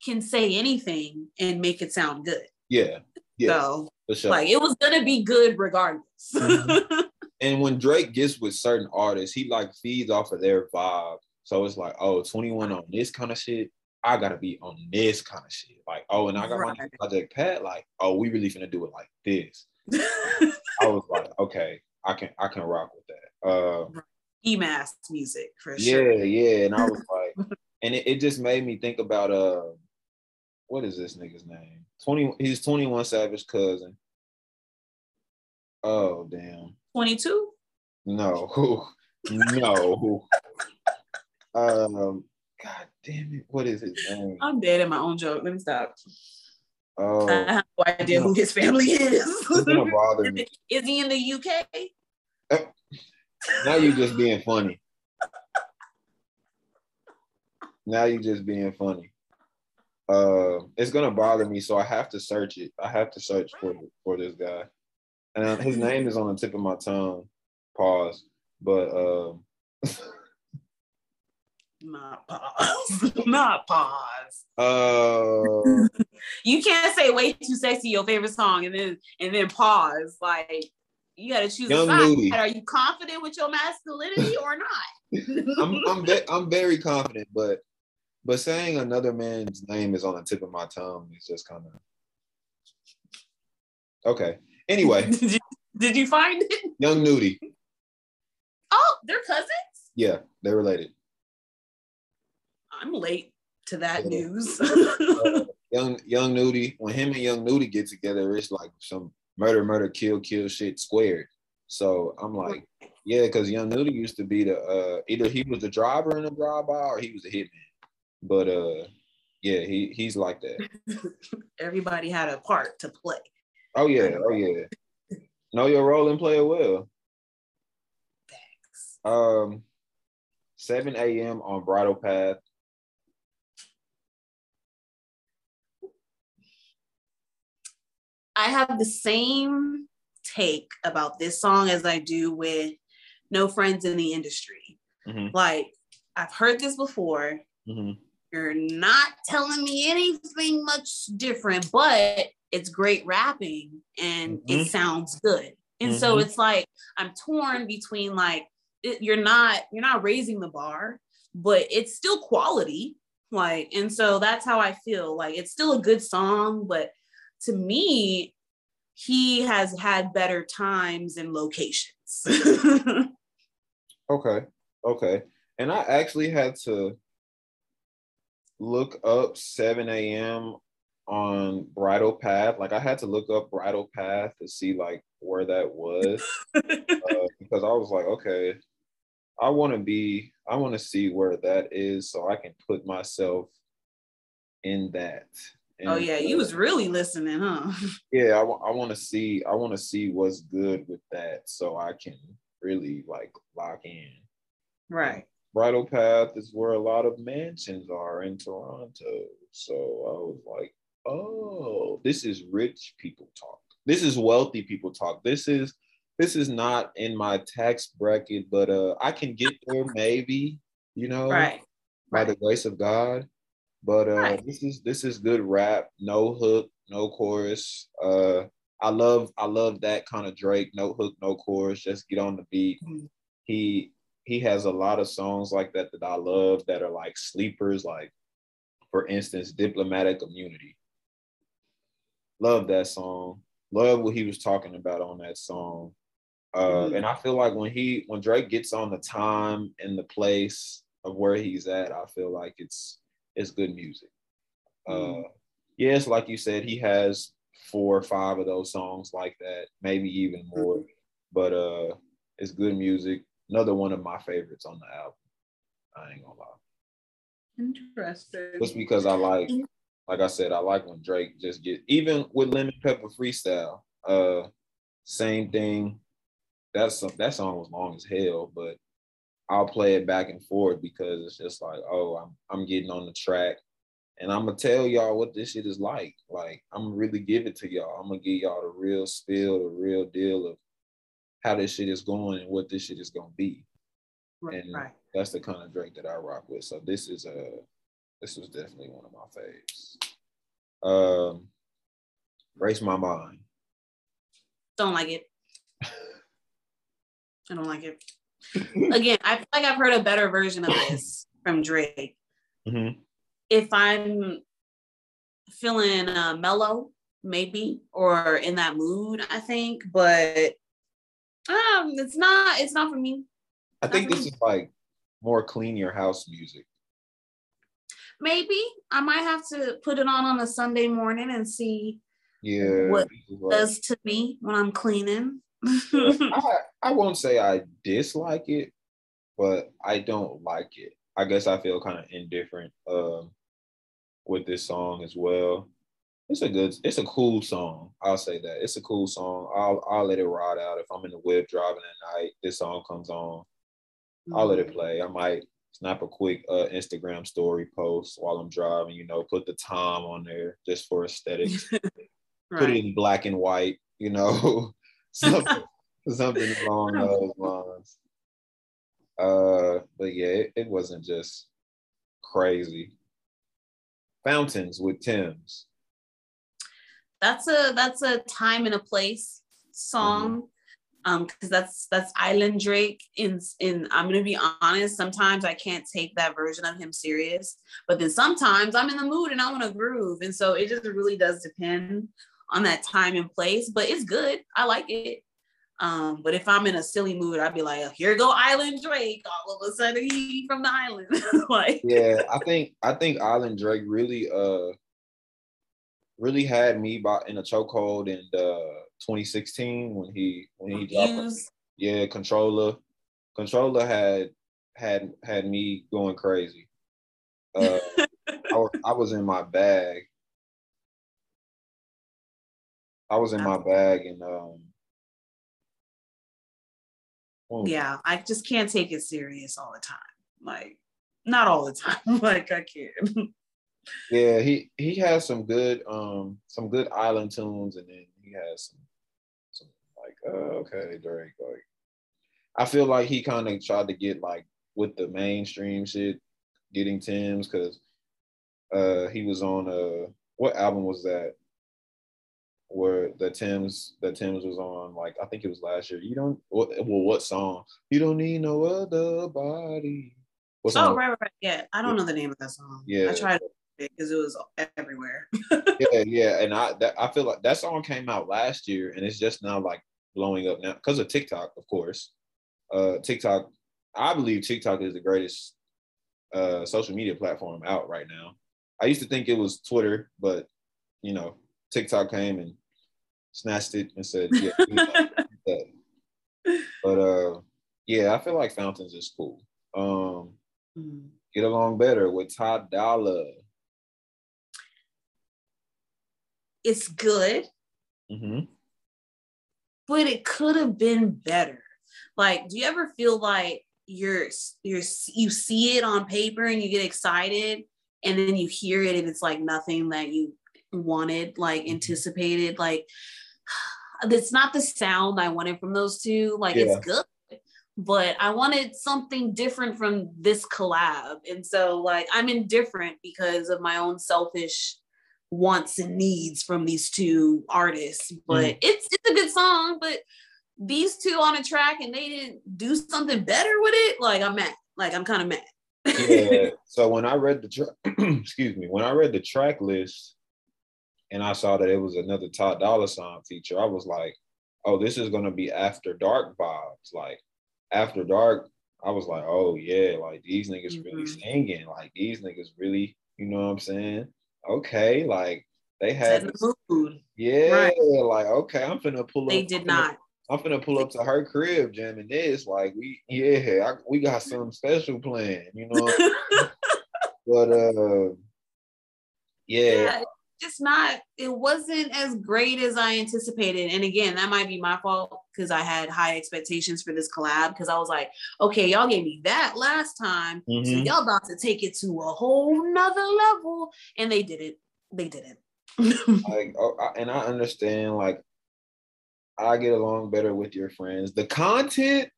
can say anything and make it sound good. Yeah, yeah, So for sure. like it was gonna be good regardless. Mhm. [laughs] and when Drake gets with certain artists, he like feeds off of their vibe. So it's like, oh, 21 on this kind of shit. I gotta be on this kind of shit. Like, oh, and I got my Right. new project Pat. Like, oh, we really finna do it like this. [laughs] I was like, okay, I can I can rock with that. Uh, EMAS music for yeah, sure. yeah. And I was [laughs] like, and it, it just made me think about uh, what is this nigga's name? 20. He's 21 Savage cousin. Oh damn. 22? No, [laughs] no. um, God damn it! What is his name? I'm dead at my own joke. Let me stop. Oh, I have no idea who his family is. it's gonna bother me. [laughs] is he in the UK? Now you're just being funny. Now you're just being funny. Uh, it's gonna bother me, so I have to search it. I have to search for for this guy, and his name is on the tip of my tongue. Pause. But um, [laughs] Not pause. [laughs] Not pause. uh, [laughs] You can't say way too sexy your favorite song and then and then pause. Like you gotta choose Young a side. Nudy. Are you confident with your masculinity or not? I'm I'm ve- I'm very confident, but but saying another man's name is on the tip of my tongue is just kind of okay. Anyway, [laughs] did you did you find it? young Nudy, Oh, they're cousins? yeah, they're related. I'm late to that Yeah. news. Uh, [laughs] young young Nudy, when him and young Nudy get together, it's like some murder, murder, kill, kill shit squared. So I'm like, yeah, because young Nudy used to be the uh either he was the driver in a drive by or he was a hitman. But uh, yeah, he he's like that. [laughs] Everybody had a part to play. Oh yeah, oh yeah. Know your role and play it well. Thanks. Um, 7 a.m. on Bridle Path. I have the same take about this song as I do with No Friends in the Industry. Mhm, Like, I've heard this before. mhm. You're not telling me anything much different, but it's great rapping and Mhm. it sounds good. And so Mhm. it's like I'm torn between like it, you're not you're not raising the bar, but it's still quality. Like, and so that's how I feel. Like it's still a good song, but to me, he has had better times and locations. [laughs] Okay, okay. And I actually had to look up 7 a.m. on Bridle Path. Like I had to look up Bridle Path to see like where that was. [laughs] uh, because I was like, okay, I want to be, I want to see where that is so I can put myself in that. And, oh yeah, you uh, was really listening, huh? [laughs] yeah, I want to see, I want to see what's good with that so I can really like lock in. Right. Bridle Path is where a lot of mansions are in Toronto. So I was like, oh, this is rich people talk. This is wealthy people talk. This is this is not in my tax bracket, but uh I can get there maybe, you know, Right. by the grace of God. But uh Right. this is this is good rap, no hook, no chorus. Uh I love I love that kind of Drake, no hook, no chorus, just get on the beat. Mhm. He he has a lot of songs like that that I love that are like sleepers, like for instance, diplomatic immunity. love that song. Love what he was talking about on that song. Uh, Mhm. And I feel like when he when Drake gets on the time and the place of where he's at, I feel like it's it's good music. Uh, yes, like you said, he has four or five of those songs like that, maybe even more. But uh, it's good music. Another one of my favorites on the album. I ain't gonna lie. Interesting. Just because I like, like I said, I like when Drake just get even with Lemon Pepper Freestyle. Uh, same thing. That's that song was long as hell, but I'll play it back and forth because it's just like, oh, I'm I'm getting on the track, and I'm gonna tell y'all what this shit is like. Like I'm gonna really give it to y'all. I'm gonna give y'all the real spill, the real deal of how this shit is going and what this shit is gonna be. Right. and- right. That's the kind of Drake that I rock with. So this is a this was definitely one of my faves. Um, Race My Mind. Don't like it. [laughs] I don't like it. [laughs] Again, I feel like I've heard a better version of this from Drake. Mhm. If I'm feeling uh, mellow, maybe, or in that mood, I think, but um, it's not. It's not for me. I think this is like more clean your house music. Maybe I might have to put it on on a Sunday morning and see Yeah. What does to me when I'm cleaning. [laughs] I, I won't say I dislike it, but I don't like it. I guess I feel kind of indifferent um, with this song as well. It's a good, it's a cool song. I'll say that it's a cool song. I'll I'll let it ride out if I'm in the whip driving at night. This song comes on. I'll let it play. I might snap a quick uh, Instagram story post while I'm driving. You know, put the time on there just for aesthetics. [laughs] Put it in black and white. You know, [laughs] something, [laughs] something along those lines. Uh, but yeah, it, it wasn't just crazy. Fountains with Tems. That's a that's a time and a place song. Um, because that's that's Island Drake. In in I'm gonna be honest, sometimes I can't take that version of him serious, but then sometimes I'm in the mood and I want to groove, and so it just really does depend on that time and place. But it's good. I like it. Um, but if I'm in a silly mood, I'd be like, oh, here go Island Drake. All of a sudden, he from the island. [laughs] like, Yeah, I think I think Island Drake really uh really had me by in a chokehold in uh 2016 when he when he dropped yeah controller controller had had had me going crazy. Uh, [laughs] I was I was in my bag. I was in my bag and um. yeah, I just can't take it serious all the time. Like, not all the time. [laughs] like, I can't. [laughs] Yeah, he he has some good um some good island tunes, and then he has some some like uh, okay Drake like I feel like he kind of tried to get like with the mainstream shit, getting Tems because uh he was on uh what album was that where the Tems that Tems was on like I think it was last year. You don't what well what song? You don't need no other body. What Oh, song? right, right, right. Yeah, I don't know the name of that song. Yeah. I tried because it was everywhere. [laughs] yeah, yeah, and I that, I feel like that song came out last year, and it's just now like blowing up now because of TikTok, of course. Uh, TikTok, I believe TikTok is the greatest uh social media platform out right now. I used to think it was Twitter, but you know, TikTok came and snatched it and said, "Yeah, do that, do [laughs] that." But uh, yeah, I feel like Fountains is cool. Um, Mm. get along better with Ty Dolla. It's good, hmm but it could have been better. Like, do you ever feel like you're you're you see it on paper and you get excited, and then you hear it and it's like nothing that you wanted, like anticipated, like [sighs] it's not the sound I wanted from those two. Like Yeah. it's good, but I wanted something different from this collab. And so like I'm indifferent because of my own selfish wants and needs from these two artists. But it's it's a good song, but these two on a track and they didn't do something better with it. Like I'm mad. Like I'm kind of mad. yeah. [laughs] So when I read the track, [clears throat] excuse me, when I read the track list, and I saw that it was another Ty Dolla Sign feature, I was like, oh, this is gonna be after dark vibes. Like after dark, I was like, oh yeah, like these niggas mm-hmm. really singing. Like these niggas really, you know what I'm saying? Okay, like they had the mood. Yeah, right. like okay, I'm finna pull they up. They did not. I'm finna pull up to her crib jamming this. Like we, yeah, I, we got some special planned, you know. [laughs] but uh, yeah. yeah, just not. It wasn't as great as I anticipated. And again, that might be my fault because I had high expectations for this collab. Because I was like, okay, y'all gave me that last time, mm-hmm. so y'all about to take it to a whole nother level, and they did it. They didn't. [laughs] like, oh, and I understand. Like, I get along better with your friends. The content,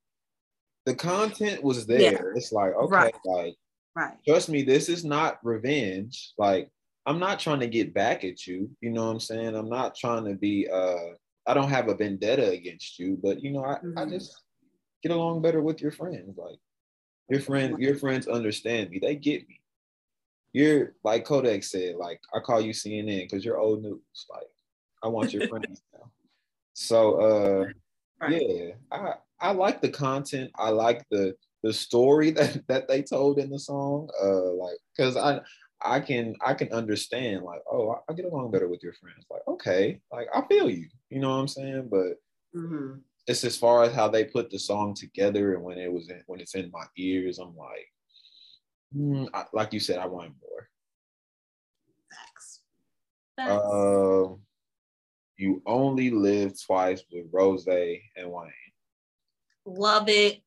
the content was there. Yeah. It's like, okay, right. like right. Trust me, this is not revenge. Like, I'm not trying to get back at you. You know what I'm saying? I'm not trying to be uh I don't have a vendetta against you, but you know, I, mm-hmm. I just get along better with your friends. Like your friends, your friends understand me. They get me. You're like Kodak said, like I call you CNN because you're old news. Like I want your friends now. So uh right. yeah, I I like the content. I like the the story [laughs] that that they told in the song. Uh like because I I can I can understand like oh I, get along better with your friends like okay like I feel you you know what I'm saying but mm-hmm. it's as far as how they put the song together and when it was in when it's in my ears I'm like mm, I, like you said I want more. Facts. Facts. Um, you only live twice with Ross and Wayne. Love it.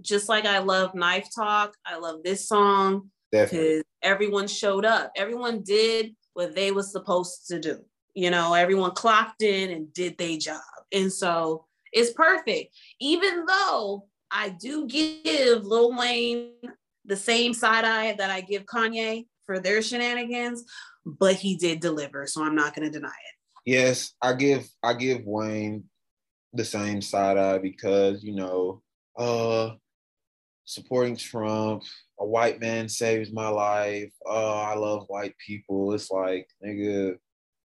Just like I love Knife Talk, I love this song because everyone showed up. Everyone did what they was supposed to do. You know, everyone clocked in and did their job. And so it's perfect. Even though I do give Lil Wayne the same side eye that I give Kanye for their shenanigans, but he did deliver. So I'm not going to deny it. Yes, I give I give Wayne the same side eye because you know, uh, supporting Trump, a white man saves my life. Oh, I love white people. It's like, nigga,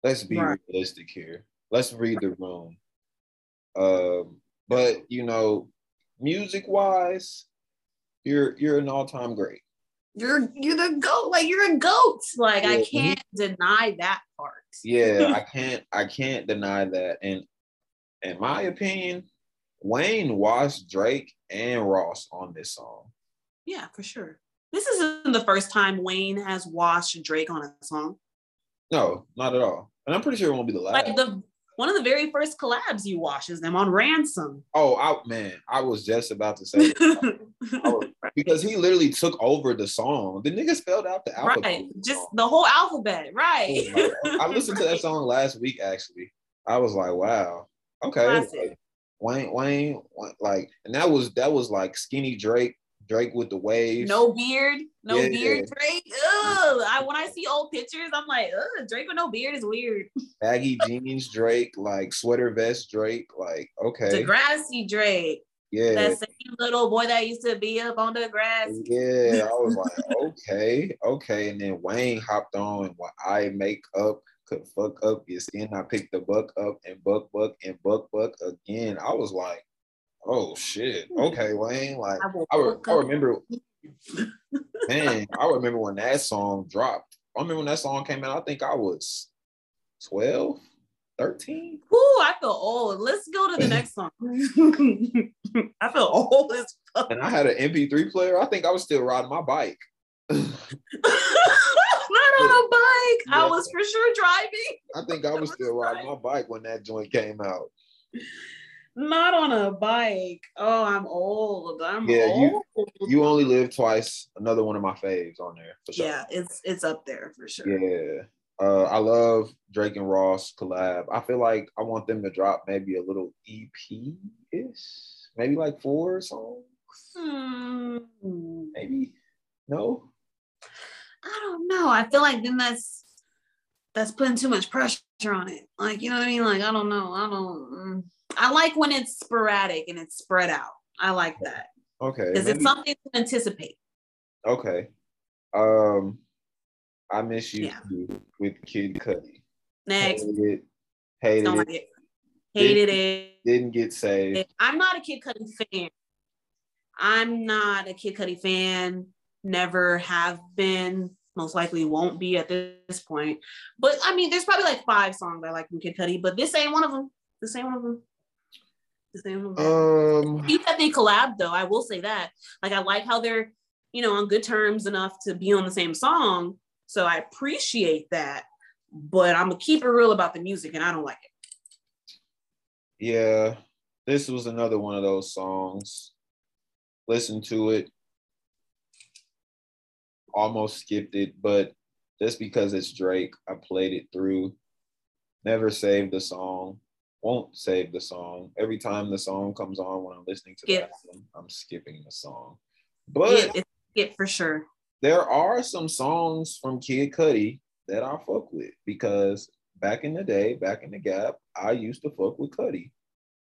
let's be right. realistic here. Let's read the room. Um, but you know, music wise, you're you're an all time great. You're you're the goat. Like you're a goat. Like yeah, I can't deny that part. yeah, [laughs] I can't I can't deny that. And in my opinion, Wayne washed Drake and Ross on this song. Yeah, for sure. This isn't the first time Wayne has washed Drake on a song. No, not at all. And I'm pretty sure it won't be the last. Like the one of the very first collabs he washes them on ransom. Oh, I, man, I was just about to say was, [laughs] oh, because he literally took over the song. The nigga spelled out the alphabet. Right, just the whole alphabet, right? Oh, I listened to that song last week. Actually, I was like, wow, okay. Wayne, Wayne, like, and that was that was like skinny Drake Drake with the waves. No beard, no yeah. beard, Drake. Ugh. I when I see old pictures, I'm like, ugh, Drake with no beard is weird. [laughs] Baggy jeans, Drake, like sweater vest, Drake, like okay. Degrassi Drake. Yeah. That same little boy that used to be up on the grass. Yeah, I [laughs] was like, okay, okay. And then Wayne hopped on what I make up could fuck up your skin. I picked the buck up and buck buck and buck buck again. I was like, oh shit, hmm. okay, Wayne. Like I, I, I remember, [laughs] man, I remember when that song dropped. I remember when that song came out. I think I was 12, 13. Ooh, I feel old. Let's go to the next song. [laughs] I feel old as fuck. And I had an MP3 player. I think I was still riding my bike. [laughs] Not on a bike. Yeah. I was for sure driving. I think I was, I was still riding my bike when that joint came out not on a bike. Oh, I'm old. I'm yeah, old. You, you only live twice. Another one of my faves on there. Sure. Yeah, it's it's up there for sure. Yeah. Uh, I love Drake and Ross collab. I feel like I want them to drop maybe a little EP ish, maybe like four songs. Hmm. Maybe no. I don't know. I feel like then that's that's putting too much pressure on it. Like you know what I mean? Like I don't know. I don't. I like when it's sporadic and it's spread out. I like that. Okay. Because it's something to anticipate. Okay. Um, I miss you yeah. with Kid Cudi. Next. Hated it. Hated Don't it. like it. Hated it. Didn't get saved. I'm not a Kid Cudi fan. I'm not a Kid Cudi fan. Never have been. Most likely won't be at this point. But I mean, there's probably like five songs I like from Kid Cudi, but this ain't one of them. This ain't one of them. One. Um, that they collab though. I will say that. Like I like how they're, you know, on good terms enough to be on the same song. So I appreciate that. But I'm gonna keep it real about the music, and I don't like it. yeah, this was another one of those songs. Listen to it. Almost skipped it, but just because it's Drake, I played it through. Never saved the song. Won't save the song. Every time the song comes on when I'm listening to the album, I'm skipping the song. But yeah, it's it for sure. there are some songs from Kid Cudi that I fuck with because back in the day, back in the gap, I used to fuck with Cudi.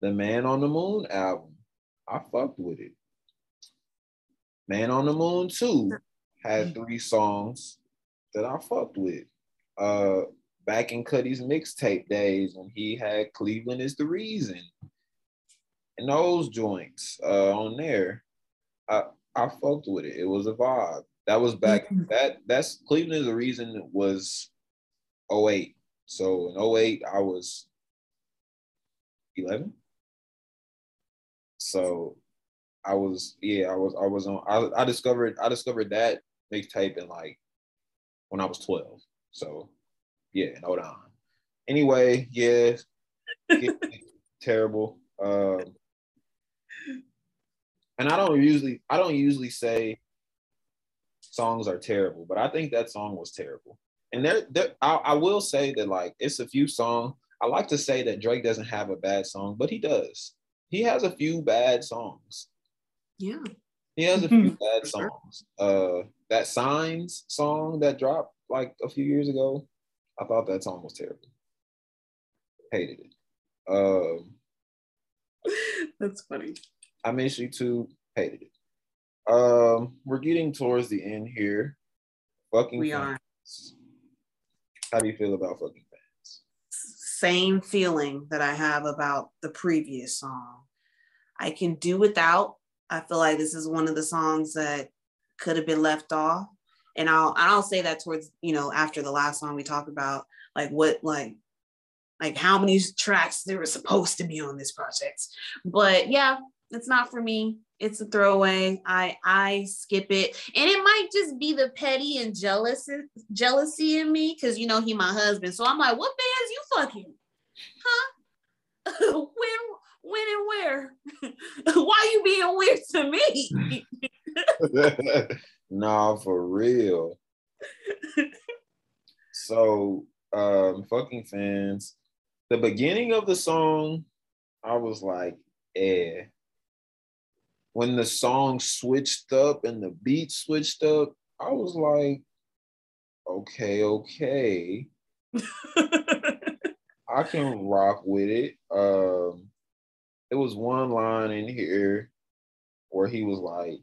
The Man on the Moon album, I fucked with it. Man on the Moon 2 had three songs that I fucked with. Uh back in Cudi's mixtape days when he had Cleveland is the reason. And those joints uh on there, I I fucked with it. It was a vibe. That was back Mhm. that that's Cleveland is the reason was 08. So in 08 I was 11. So I was yeah, I was I was on I, I discovered I discovered that mixtape in like when I was 12. So yeah, hold on. Anyway, yeah, [laughs] terrible. Um, and I don't usually I don't usually say songs are terrible, but I think that song was terrible. And there, there I, I will say that like it's a few songs. I like to say that Drake doesn't have a bad song, but he does. He has a few bad songs. Yeah. He has a few [laughs] bad songs. Uh, that Signs song that dropped like a few years ago, I thought that song was terrible. Hated it. Um, [laughs] That's funny. I miss you too. Hated it. Um, we're getting towards the end here. Fucking We fans. How do you feel about fucking fans? Same feeling that I have about the previous song. I can do without. I feel like this is one of the songs that could have been left off. And I'll and I'll say that towards, you know, after the last song we talked about, like what like like how many tracks there were supposed to be on this project. But yeah, it's not for me. It's a throwaway. I I skip it. And it might just be the petty and jealous jealousy in me because you know he my husband. So I'm like, what bands you fucking? Huh? [laughs] when when and where? [laughs] Why you being weird to me? [laughs] nah, for real. [laughs] so, um, fucking fans. The beginning of the song, I was like, eh. When the song switched up and the beat switched up, I was like, okay, okay. [laughs] I can rock with it. Um, there was one line in here where he was like,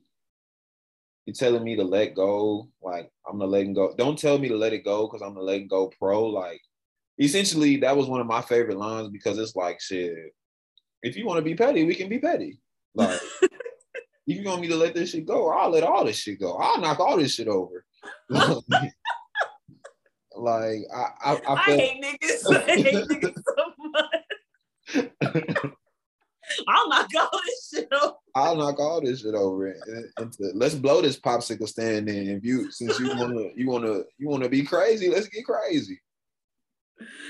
"You telling me to let go? Like I'm gonna let go. Don't tell me to let it go because I'm gonna let go, pro." Like, essentially, that was one of my favorite lines because it's like, shit. If you want to be petty, we can be petty. Like, [laughs] if you want me to let this shit go, I'll let all this shit go. I'll knock all this shit over. [laughs] like, I, I, I I hate niggas. [laughs] I hate niggas so much. I'll knock all this shit off. I'll knock all this shit over and, and to, let's blow this popsicle stand in. If you since you wanna you wanna you wanna be crazy, let's get crazy.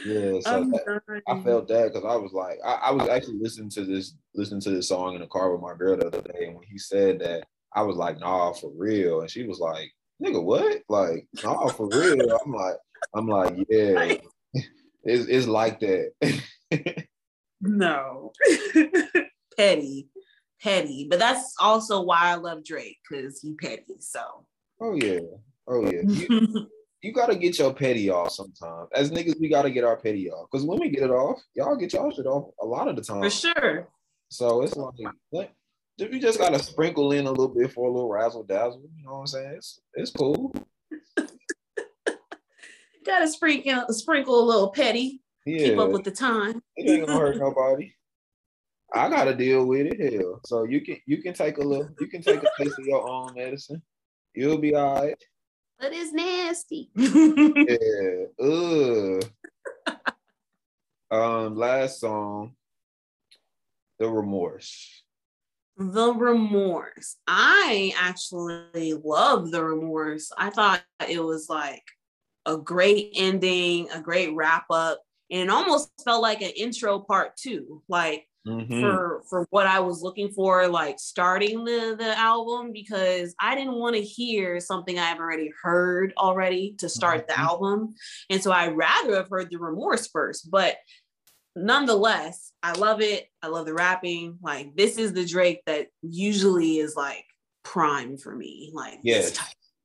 Yeah, so that- I felt that because I was like, I, I was actually listening to this listening to this song in the car with my girl the other day, and when he said that, I was like, nah, for real, and she was like, nigga, what? Like, nah, for real. I'm like, I'm like, [laughs] yeah, it's it's like that. [laughs] No. [laughs] petty. Petty. But that's also why I love Drake, because he petty. So oh yeah, oh yeah. You, [laughs] you gotta get your petty off sometimes. As niggas, we gotta get our petty off. Cause when we get it off, y'all get y'all shit off a lot of the time. for sure. So it's like what you just gotta sprinkle in a little bit for a little razzle dazzle. You know what I'm saying? It's it's cool. [laughs] Gotta sprinkle sprinkle a little petty. Yeah. Keep up with the time. It ain't gonna hurt [laughs] nobody. I gotta deal with it. Hell, so you can you can take a little, you can take a taste of your own medicine. You'll be all right. But it's nasty. yeah. [laughs] Ugh. um, last song, the remorse. The remorse. I actually love the remorse. I thought it was like a great ending, a great wrap up, and it almost felt like an intro part two. Like mm-hmm. for for what I was looking for, like starting the the album, because I didn't want to hear something I've already heard already to start mm-hmm. the album, and so I'd rather have heard the remorse first. But nonetheless, I love it. I love the rapping. Like this is the Drake that usually is like prime for me. Like yes,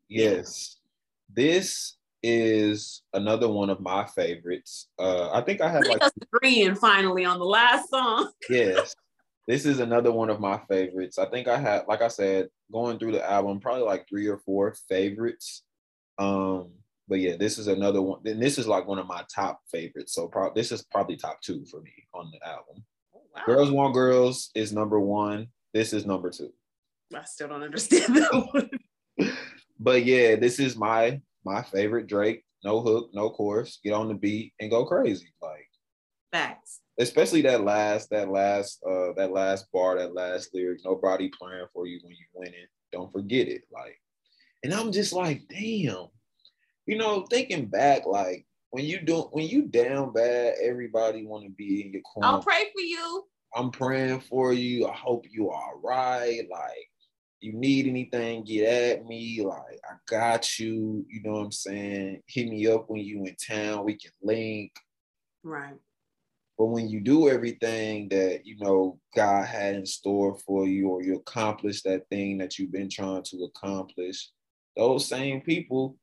yes. This is another one of my favorites. Uh, I think I have like agreeing finally on the last song. [laughs] yes, this is another one of my favorites. I think I had, like I said, going through the album, probably like three or four favorites. Um, but yeah, this is another one. And this is like one of my top favorites. So pro- this is probably top two for me on the album. Oh, wow. Girls Want Girls is number one. This is number two. I still don't understand that [laughs] one. but yeah, this is my my favorite Drake. No hook, no chorus. Get on the beat and go crazy. Like facts. Especially that last, that last, uh, that last bar, that last lyric. Nobody playing for you when you winning. Don't forget it. Like, and I'm just like, damn. You know, thinking back, like when you do when you down bad, everybody want to be in your corner. I'll pray for you. I'm praying for you. I hope you are right. Like you need anything, get at me. Like, I got you. You know what I'm saying? Hit me up when you in town. We can link. Right. But when you do everything that you know God had in store for you, or you accomplish that thing that you've been trying to accomplish, those same people,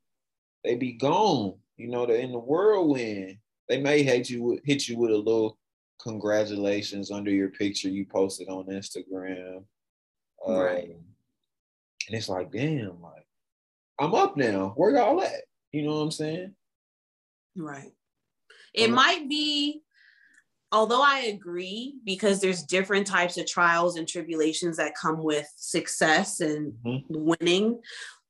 they be gone. You know, they're in the whirlwind. They may hit you hit you with a little congratulations under your picture you posted on Instagram. Right. Um, and it's like, damn, like I'm up now. Where y'all at? You know what I'm saying? Right. It um, might be, although I agree, because there's different types of trials and tribulations that come with success and mm-hmm. winning.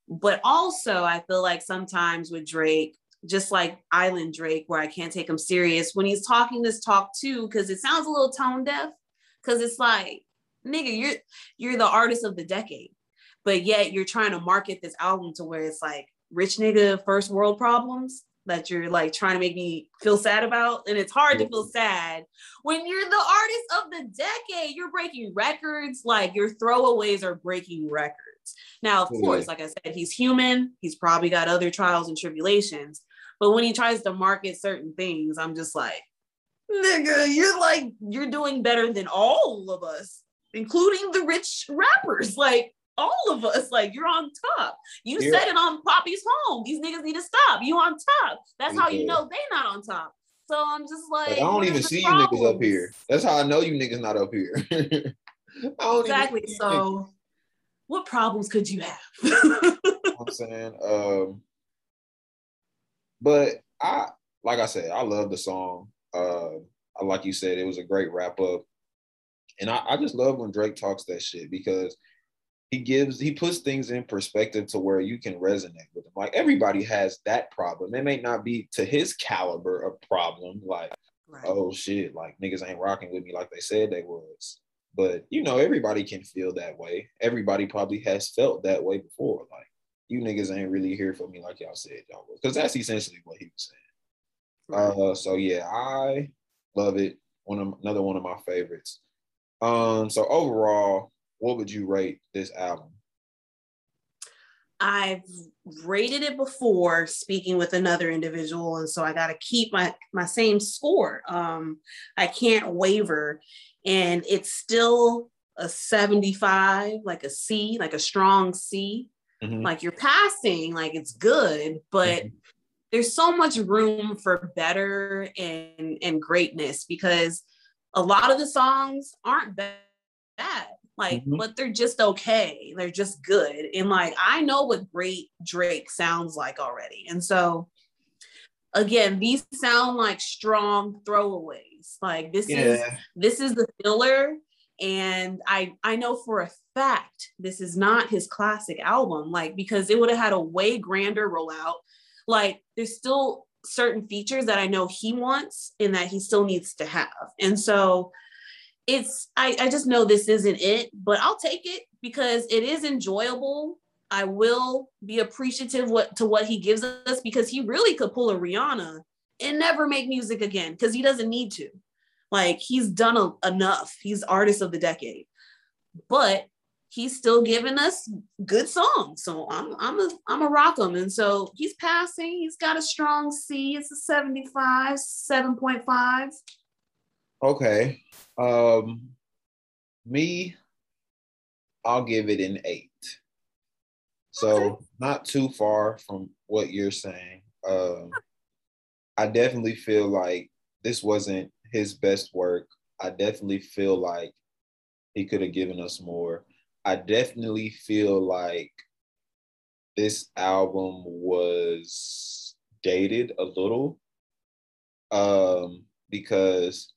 But also, I feel like sometimes with Drake, just like Island Drake, where I can't take him serious when he's talking this talk too, because it sounds a little tone deaf. Because it's like, nigga, you're you're the artist of the decade but yet you're trying to market this album to where it's like rich nigga first world problems that you're like trying to make me feel sad about. And it's hard to feel sad when you're the artist of the decade. You're breaking records, like your throwaways are breaking records. Now, of course, like I said, he's human. He's probably got other trials and tribulations. But when he tries to market certain things, I'm just like, nigga, you're like, you're doing better than all of us, including the rich rappers. [laughs] Like, all of us. Like you're on top. You yeah. said it on Papi's Home. These niggas need to stop. You on top. That's how you know they not on top. So I'm just like, like I don't even see problems? you niggas up here. That's how I know you niggas not up here. [laughs] exactly. So what problems could you have? [laughs] I'm saying, um, but I like I said, I love the song. Uh, like you said, it was a great wrap up. And I, I just love when Drake talks that shit because he gives he puts things in perspective to where you can resonate with him. Like everybody has that problem. It may not be to his caliber of problem, like right. oh shit, like niggas ain't rocking with me like they said they was. But you know, everybody can feel that way. Everybody probably has felt that way before. Like you niggas ain't really here for me like y'all said y'all was, because that's essentially what he was saying. Right. Uh, so yeah, I love it. One of another one of my favorites. Um, so overall, what would you rate this album? I've rated it before speaking with another individual, and so I got to keep my my same score. Um, I can't waver, and it's still a 75, like a C, like a strong C. Mm-hmm. Like you're passing, like it's good, but mm-hmm. there's so much room for better and and greatness because a lot of the songs aren't bad like mm-hmm. but they're just okay they're just good and like i know what great drake sounds like already and so again, these sound like strong throwaways. Like this Yeah. is this is the filler and i i know for a fact this is not his classic album like because it would have had a way grander rollout like there's still certain features that i know he wants and that he still needs to have and so it's i i just know this isn't it but i'll take it because it is enjoyable i will be appreciative what to what he gives us because he really could pull a rihanna and never make music again because he doesn't need to like he's done a, enough. He's artist of the decade, but he's still giving us good songs. So I'm I'm a I'm a rock him. And so he's passing. He's got a strong C. It's a 75, 7.5. Okay. Um me, I'll give it an eight. So not too far from what you're saying. Um I definitely feel like this wasn't his best work. I definitely feel like he could have given us more. I definitely feel like this album was dated a little um because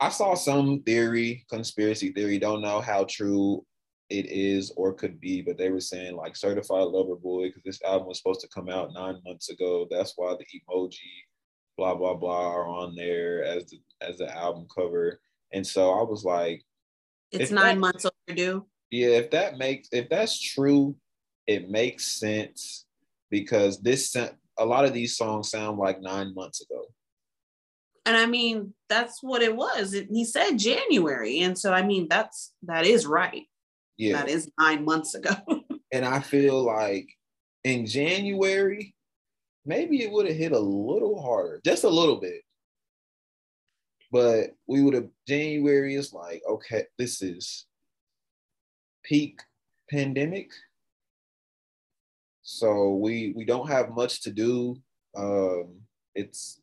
I saw some theory, conspiracy theory, don't know how true it is or could be, but they were saying like certified lover boy because this album was supposed to come out nine months ago. That's why the emoji, blah blah blah, are on there as the as the album cover. And so I was like, It's nine that- months overdue. yeah, if that makes if that's true, it makes sense because this a lot of these songs sound like nine months ago. And I mean, that's what it was. It, he said January. And so I mean that's that is right. Yeah, That is nine months ago. [laughs] and I feel like in January, maybe it would have hit a little harder, just a little bit. But we would have January is like, okay, this is peak pandemic. So we we don't have much to do. Um, it's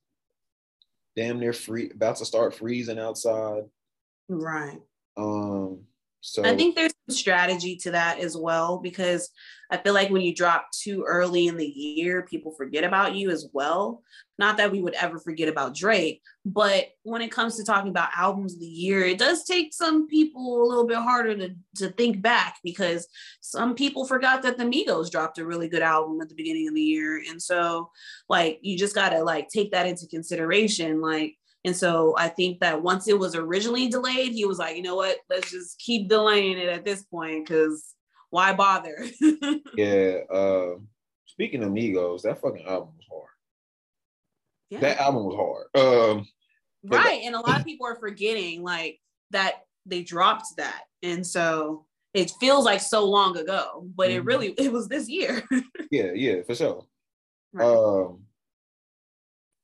damn near free about to start freezing outside. right. Um, so I think there's strategy to that as well because I feel like when you drop too early in the year, people forget about you as well. Not that we would ever forget about Drake, but when it comes to talking about albums of the year, it does take some people a little bit harder to, to think back because some people forgot that the Migos dropped a really good album at the beginning of the year. And so like you just gotta like take that into consideration. Like and so I think that once it was originally delayed, he was like, you know what, let's just keep delaying it at this point because why bother? [laughs] yeah. Uh, speaking of Migos, that fucking album was hard. yeah. That album was hard. Um, right. And a lot of people are forgetting like that they dropped that. And so it feels like so long ago, but it Mhm. really it was this year. [laughs] yeah, yeah, for sure. Right. Um,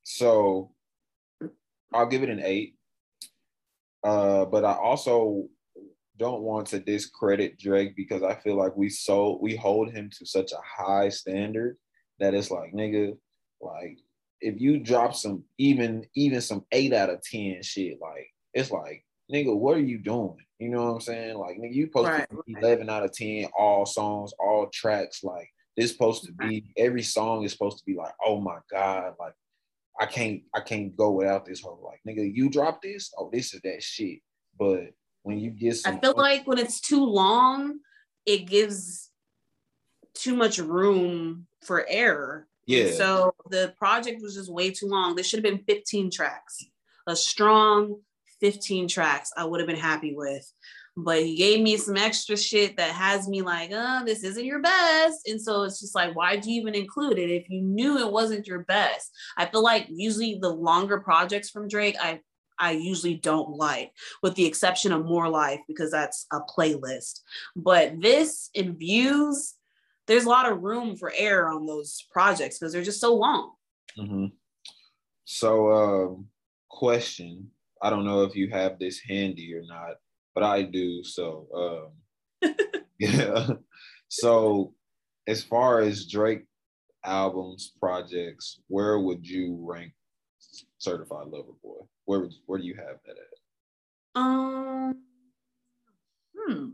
so I'll give it an eight. Uh, but I also don't want to discredit Drake because I feel like we so we hold him to such a high standard that it's like nigga, like if you drop some even even some eight out of ten shit, like it's like nigga, what are you doing? You know what I'm saying? Like nigga, you Right, right. eleven out of ten, all songs, all tracks. Like this supposed to be every song is supposed to be like, oh my god, like I can't I can't go without this whole like nigga, you drop this, oh this is that shit. But when you get some I feel like when it's too long, it gives too much room for error. Yeah. So the project was just way too long. There should have been 15 tracks, a strong 15 tracks. I would have been happy with. But he gave me some extra shit that has me like, oh, this isn't your best. And so it's just like, why'd you even include it if you knew it wasn't your best? I feel like usually the longer projects from Drake, I I usually don't like, with the exception of More Life, because that's a playlist. But this in views, there's a lot of room for error on those projects because they're just so long. hmm So, um, question. I don't know if you have this handy or not, but I do. So, um, [laughs] yeah. So, as far as Drake albums, projects, where would you rank Certified Lover Boy? Where would, where do you have that at? Um, hmm.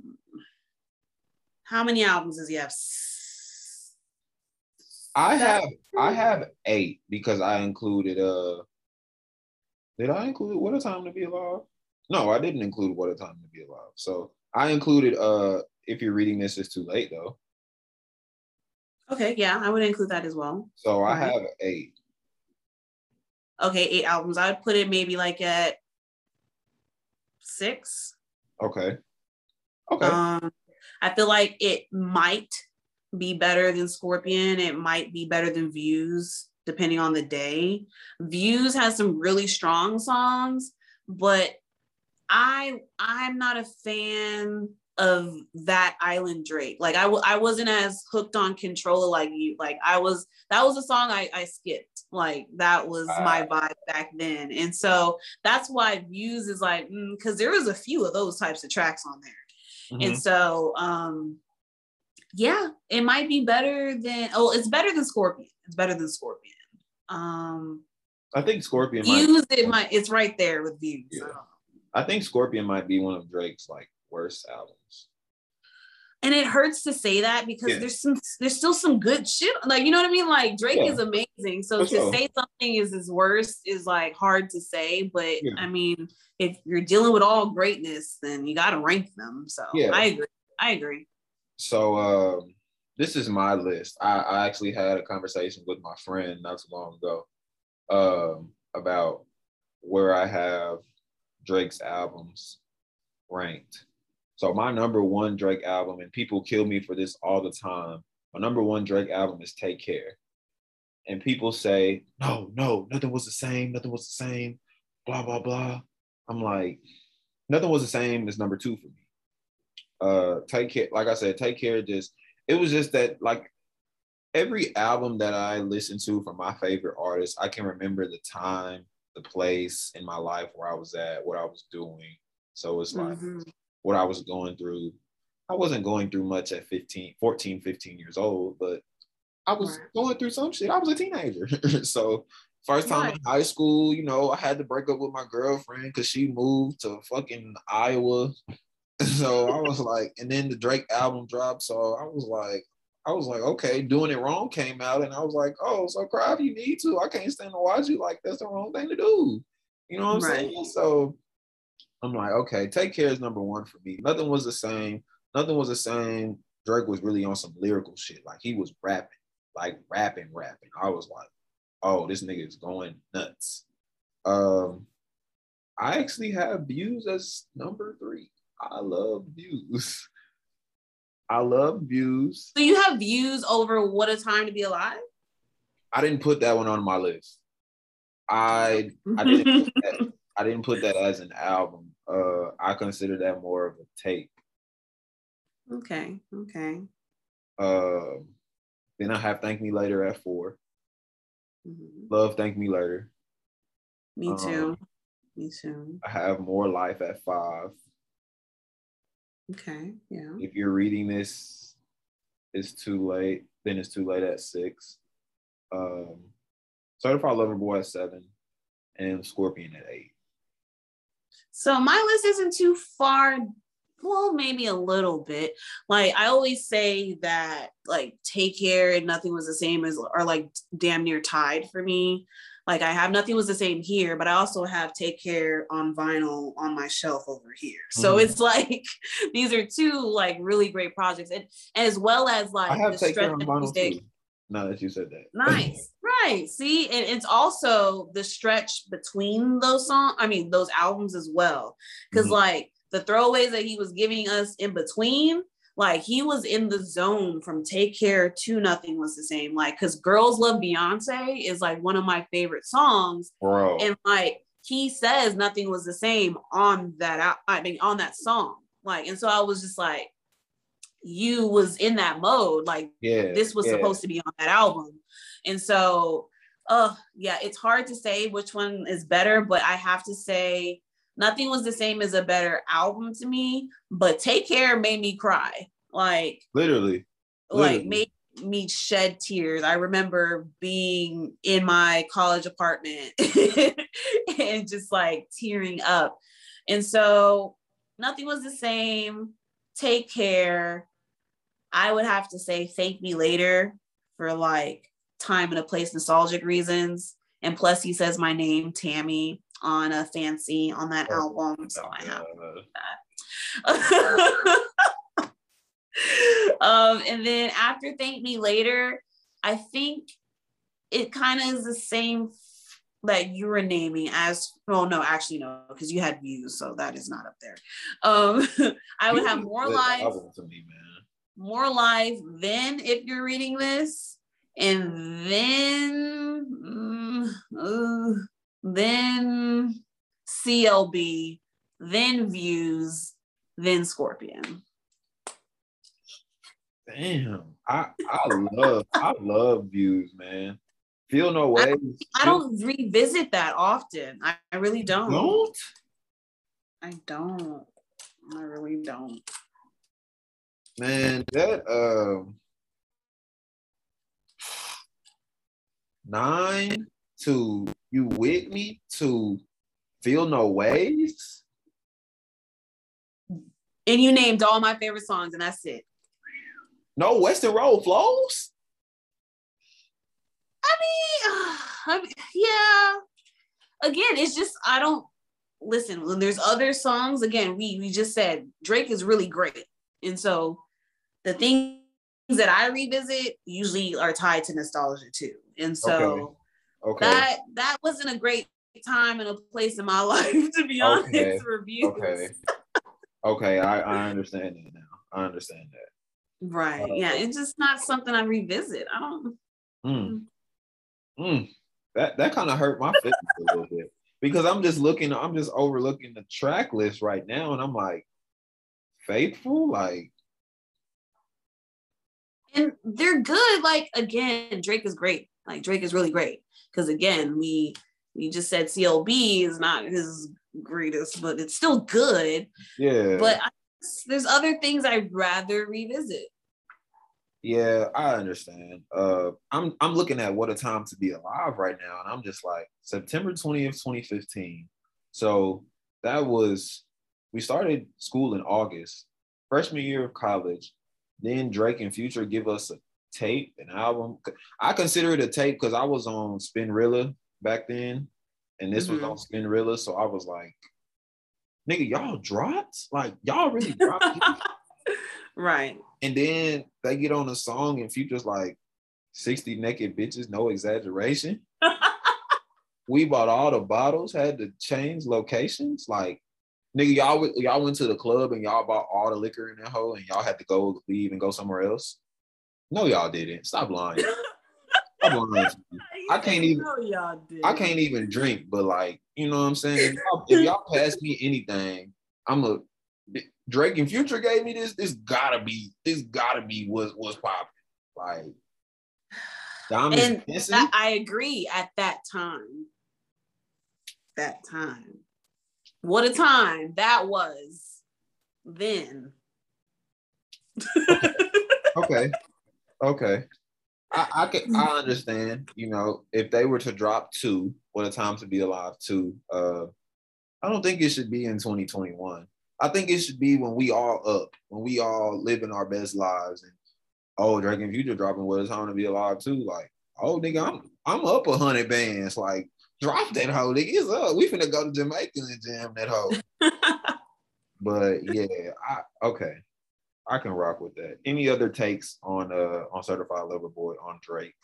How many albums does he have? I have I have eight because I included uh did I include What a Time to Be Alive? No, I didn't include What a Time to Be Alive. So I included uh if you're reading this it's too late though. Okay, yeah, I would include that as well. So I have eight. Okay, eight albums. I would put it maybe like at six. Okay. Okay. Um, I feel like it might be better than Scorpion. It might be better than Views, depending on the day. Views has some really strong songs, but I I'm not a fan of that island Drake. Like I w- I wasn't as hooked on Controlla like you. Like I was that was a song I, I skipped. Like that was uh, my vibe back then. And so that's why Views is like because mm, there was a few of those types of tracks on there. Mm-hmm. And so um yeah, it might be better than oh, it's better than Scorpion. It's better than Scorpion. Um I think Scorpion Views might, it might it's right there with Views. Yeah. I think Scorpion might be one of Drake's like worst albums. And it hurts to say that because yeah. there's some there's still some good shit. Like, you know what I mean? Like Drake yeah. is amazing. So For to sure. say something is his worst is like hard to say. But yeah. I mean, if you're dealing with all greatness, then you gotta rank them. So yeah, I agree. I agree. So um, this is my list. I, I actually had a conversation with my friend not too long ago um, about where I have Drake's albums ranked. So my number one Drake album, and people kill me for this all the time. My number one Drake album is Take Care. And people say, no, no, nothing was the same, nothing was the same, blah, blah, blah. I'm like, nothing was the same is number two for me uh take care like i said take care just it was just that like every album that i listened to from my favorite artists i can remember the time the place in my life where i was at what i was doing so it's like mm-hmm. what i was going through i wasn't going through much at 15 14 15 years old but i was right. going through some shit i was a teenager [laughs] so first time right. in high school you know i had to break up with my girlfriend because she moved to fucking iowa [laughs] so I was like, and then the Drake album dropped. So I was like, I was like, okay, doing it wrong came out, and I was like, oh, so cry if you need to. I can't stand to watch you. Like that's the wrong thing to do. You know what I'm right. saying? So I'm like, okay, take care is number one for me. Nothing was the same. Nothing was the same. Drake was really on some lyrical shit. Like he was rapping, like rapping, rapping. I was like, oh, this nigga is going nuts. Um, I actually have views as number three. I love views. [laughs] I love views. So you have views over what a time to be alive? I didn't put that one on my list. I I didn't [laughs] put that, I didn't put that as an album. Uh I consider that more of a tape. Okay, okay. Uh then I have Thank Me Later at 4 mm-hmm. Love Thank Me Later. Me too. Um, Me too. I have More Life at five. Okay. Yeah. If you're reading this, it's too late. Then it's too late at six. Um, Certified Lover Boy at seven, and Scorpion at eight. So my list isn't too far. Well, maybe a little bit. Like I always say that, like Take Care and Nothing Was the Same as are like damn near tied for me. Like I have nothing was the same here, but I also have Take Care on vinyl on my shelf over here. So mm it's [laughs] like these are two like really great projects, and, as well as like I have the Take Care on vinyl too. Now that you said that, [laughs] nice, right? See, and it's also the stretch between those songs. I mean, those albums as well, because mm-hmm. like the throwaways that he was giving us in between like he was in the zone from Take Care to Nothing was the same. Like, cause Girls Love Beyonce is like one of my favorite songs. Bro. And like he says nothing was the same on that I mean on that song. Like, and so I was just like, you was in that mode. Like yeah, this was yeah. supposed to be on that album. And so uh yeah, it's hard to say which one is better, but I have to say Nothing was the same as a better album to me, but Take Care made me cry. Like literally, literally. like made me shed tears. I remember being in my college apartment [laughs] and just like tearing up. And so nothing was the same. Take care. I would have to say thank me later for like time and a place, nostalgic reasons. And plus, he says my name, Tammy, on a fancy on that oh, album. So I have that. [laughs] um, and then after Thank Me Later, I think it kind of is the same that you were naming as well no actually no because you had views so that is not up there um [laughs] i would have more life me, more life then if you're reading this and then uh, then clb then views then scorpion damn i i love i love views man Feel no way. I, I, don't revisit that often. I, I really don't. Don't? I don't. I really don't. Man, that um nine to you with me to feel no ways. And you named all my favorite songs, and that's it. No Weston Road flows. [sighs] I mean, yeah. Again, it's just I don't listen. When there's other songs, again, we we just said Drake is really great, and so the things that I revisit usually are tied to nostalgia too, and so okay. Okay. that that wasn't a great time and a place in my [laughs] life to be honest. Okay. Reviews. Okay. Okay, I, I understand that now. I understand that. Right. Uh, yeah. It's just not something I revisit. I don't. Mm. Mm, that that kind of hurt my feelings a little bit because I'm just looking, I'm just overlooking the track list right now, and I'm like, faithful, like. And they're good. Like again, Drake is great. Like Drake is really great because again, we we just said CLB is not his greatest, but it's still good. Yeah. But I, there's other things I'd rather revisit. Yeah, I understand. Uh, I'm I'm looking at what a time to be alive right now, and I'm just like September 20th, 2015. So that was we started school in August, freshman year of college. Then Drake and Future give us a tape, an album. I consider it a tape because I was on Spinrilla back then, and this mm-hmm. was on Spinrilla. So I was like, nigga, y'all dropped? Like y'all really dropped? [laughs] right. And then they get on a song and Future's like 60 naked bitches, no exaggeration. [laughs] we bought all the bottles, had to change locations. Like, nigga, y'all y'all went to the club and y'all bought all the liquor in that hole and y'all had to go leave and go somewhere else. No, y'all didn't. Stop lying. [laughs] Stop lying. [laughs] I can't even. I can't even drink, but like, you know what I'm saying? If y'all, if y'all pass me anything, I'm a Drake and Future gave me this, this gotta be, this gotta be what was popping. Like and that, I agree at that time. That time. What a time that was then. okay. okay. Okay. I, I can I understand, you know, if they were to drop two, what a time to be alive two, uh I don't think it should be in 2021. I think it should be when we all up, when we all living our best lives. And oh, Drake and Future dropping what it's time to be alive too. Like, oh nigga, I'm I'm up a hundred bands. Like, drop that hoe, nigga. It's up. We finna go to Jamaica and jam that hoe. [laughs] but yeah, I okay. I can rock with that. Any other takes on uh on Certified Lover Boy on Drake?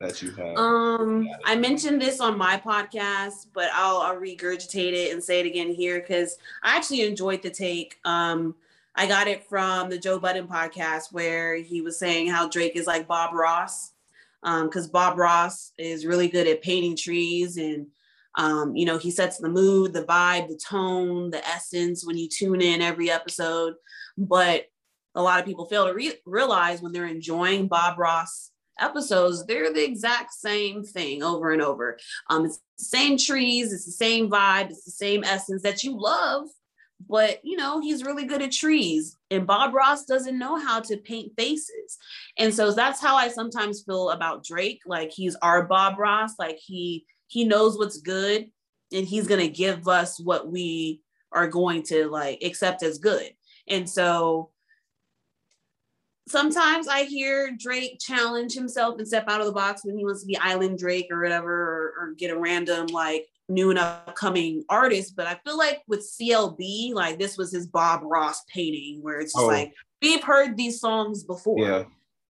that you have? Um, I mentioned this on my podcast, but I'll, I'll regurgitate it and say it again here because I actually enjoyed the take. Um, I got it from the Joe Budden podcast where he was saying how Drake is like Bob Ross, because um, Bob Ross is really good at painting trees and um, you know, he sets the mood, the vibe, the tone, the essence when you tune in every episode. But a lot of people fail to re- realize when they're enjoying Bob Ross episodes, they're the exact same thing over and over. Um, it's the same trees, it's the same vibe, it's the same essence that you love. But you know, he's really good at trees. And Bob Ross doesn't know how to paint faces. And so that's how I sometimes feel about Drake. Like he's our Bob Ross, like he he knows what's good and he's gonna give us what we are going to like accept as good. And so sometimes I hear Drake challenge himself and step out of the box when he wants to be Island Drake or whatever, or, or get a random like new and upcoming artist. But I feel like with CLB, like this was his Bob Ross painting, where it's just oh. like we've heard these songs before. Yeah.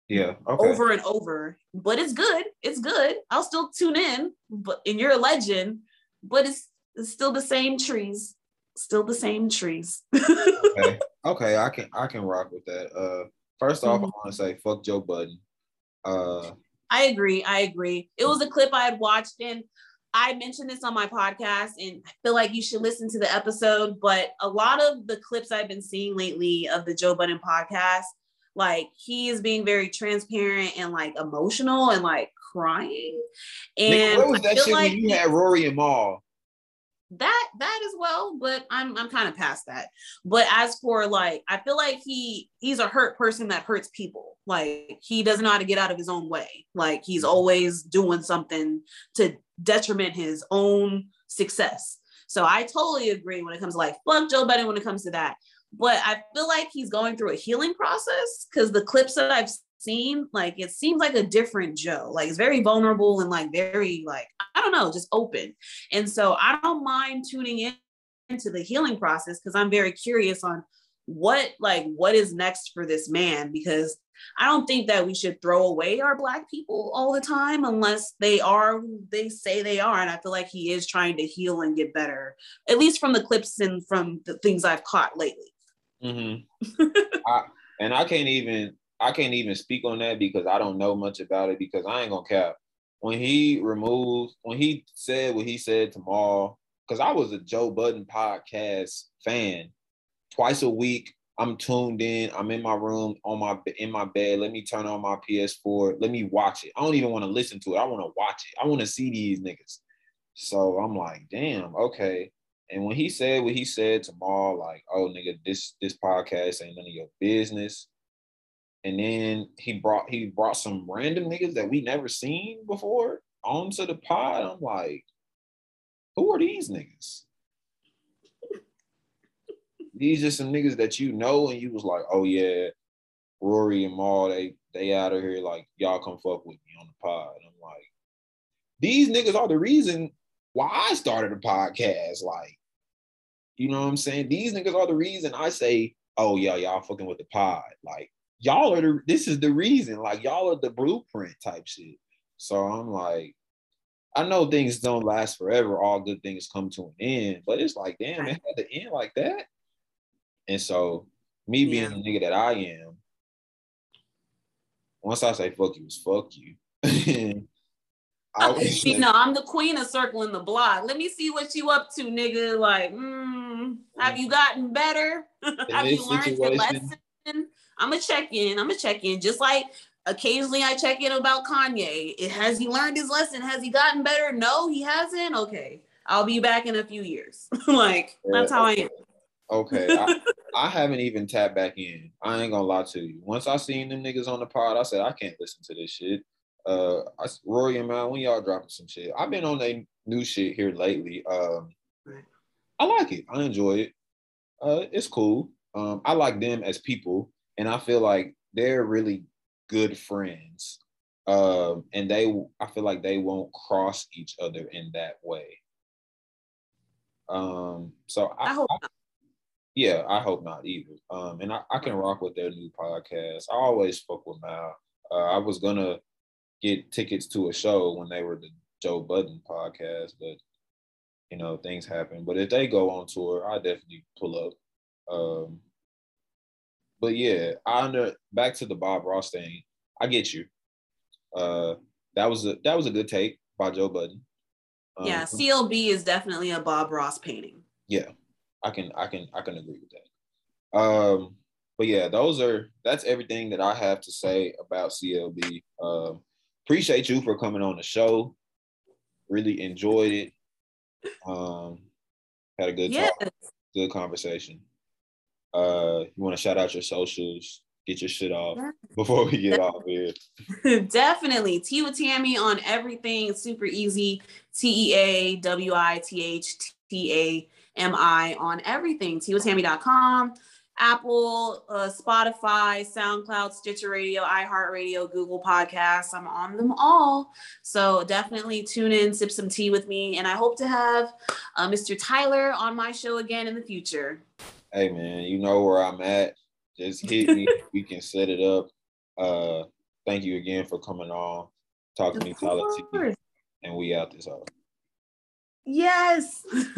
Yeah. Okay. Over and over. But it's good. It's good. I'll still tune in. But and you're a legend, but it's, it's still the same trees. Still the same trees. [laughs] okay. okay, I can I can rock with that. Uh first off, mm-hmm. I want to say fuck Joe Budden. Uh I agree. I agree. It was a clip I had watched and I mentioned this on my podcast and I feel like you should listen to the episode, but a lot of the clips I've been seeing lately of the Joe Budden podcast, like he is being very transparent and like emotional and like crying. And what was that shit like when you had Rory and Mal? That that as well but i'm i'm kind of past that. But as for like i feel like he he's a hurt person that hurts people. Like he doesn't know how to get out of his own way. Like he's mm-hmm. always doing something to detriment his own success. So i totally agree when it comes to like fuck joe budden when it comes to that. But i feel like he's going through a healing process because the clips that i've seen, like it seems like a different Joe. Like it's very vulnerable and like very like I don't know, just open. And so I don't mind tuning in into the healing process because I'm very curious on what like what is next for this man because I don't think that we should throw away our black people all the time unless they are who they say they are. And I feel like he is trying to heal and get better, at least from the clips and from the things I've caught lately. Mm-hmm. [laughs] I, and I can't even I can't even speak on that because I don't know much about it because I ain't gonna cap. When he removed, when he said what he said tomorrow, because I was a Joe Budden podcast fan. Twice a week, I'm tuned in. I'm in my room on my in my bed. Let me turn on my PS4. Let me watch it. I don't even want to listen to it. I want to watch it. I want to see these niggas. So I'm like, damn, okay. And when he said what he said tomorrow, like, oh nigga, this this podcast ain't none of your business and then he brought he brought some random niggas that we never seen before onto the pod. I'm like, who are these niggas? these are some niggas that you know, and you was like, oh yeah, Rory and Mal, they they out of here, like y'all come fuck with me on the pod. I'm like, these niggas are the reason why I started a podcast. Like, you know what I'm saying? These niggas are the reason I say, oh yeah, y'all fucking with the pod. Like, y'all are the this is the reason. Like y'all are the blueprint type shit. So I'm like, I know things don't last forever. All good things come to an end, but it's like, damn, it had to end like that. And so, me being yeah. the nigga that I am, once I say fuck you, it's fuck you. [laughs] I [laughs] you know, I'm the queen of circling the block. Let me see what you up to, nigga. Like, mm, have you gotten better? [laughs] have you learned your lesson? I'm gonna check in. I'm gonna check in. Just like occasionally I check in about Kanye. It, has he learned his lesson? Has he gotten better? No, he hasn't. Okay, I'll be back in a few years. [laughs] like that's how I am. Okay, I, [laughs] I, haven't even tapped back in. I ain't gonna lie to you. Once I seen them niggas on the pod, I said I can't listen to this shit. Uh, I, Rory and Mal, when y'all dropping some shit, I've been on that new shit here lately. Um, I like it. I enjoy it. Uh, it's cool. Um, I like them as people and I feel like they're really good friends. Um, and they, I feel like they won't cross each other in that way. Um, so I, I hope I, yeah, I hope not either. Um, and I, I can rock with their new podcast. I always fuck with Mal. Uh, I was gonna get tickets to a show when they were the Joe Budden podcast, but you know things happen. But if they go on tour, I definitely pull up. Um, but yeah, I under back to the Bob Ross thing. I get you. Uh, that was a that was a good take by Joe Budden. Um, yeah, CLB is definitely a Bob Ross painting. Yeah, I can I can I can agree with that. Um, but yeah, those are that's everything that I have to say about CLB. Um, appreciate you for coming on the show. Really enjoyed it. Um, had a good yes. talk, good conversation. Uh, you want to shout out your socials, get your shit off before we get off here. [laughs] Definitely. Tea with Tami on everything. Super easy. T E A W I T H T A M I on everything. Tea with Tami.com. Apple, uh, Spotify, SoundCloud, Stitcher Radio, iHeartRadio, Google Podcasts. I'm on them all. So definitely tune in, sip some tea with me. And I hope to have uh, Mr. Tyler on my show again in the future. Hey, man, you know where I'm at. Just hit me. [laughs] we can set it up. Uh, thank you again for coming on. Talk to Of me, Tyler And we out this hour. Yes. [laughs]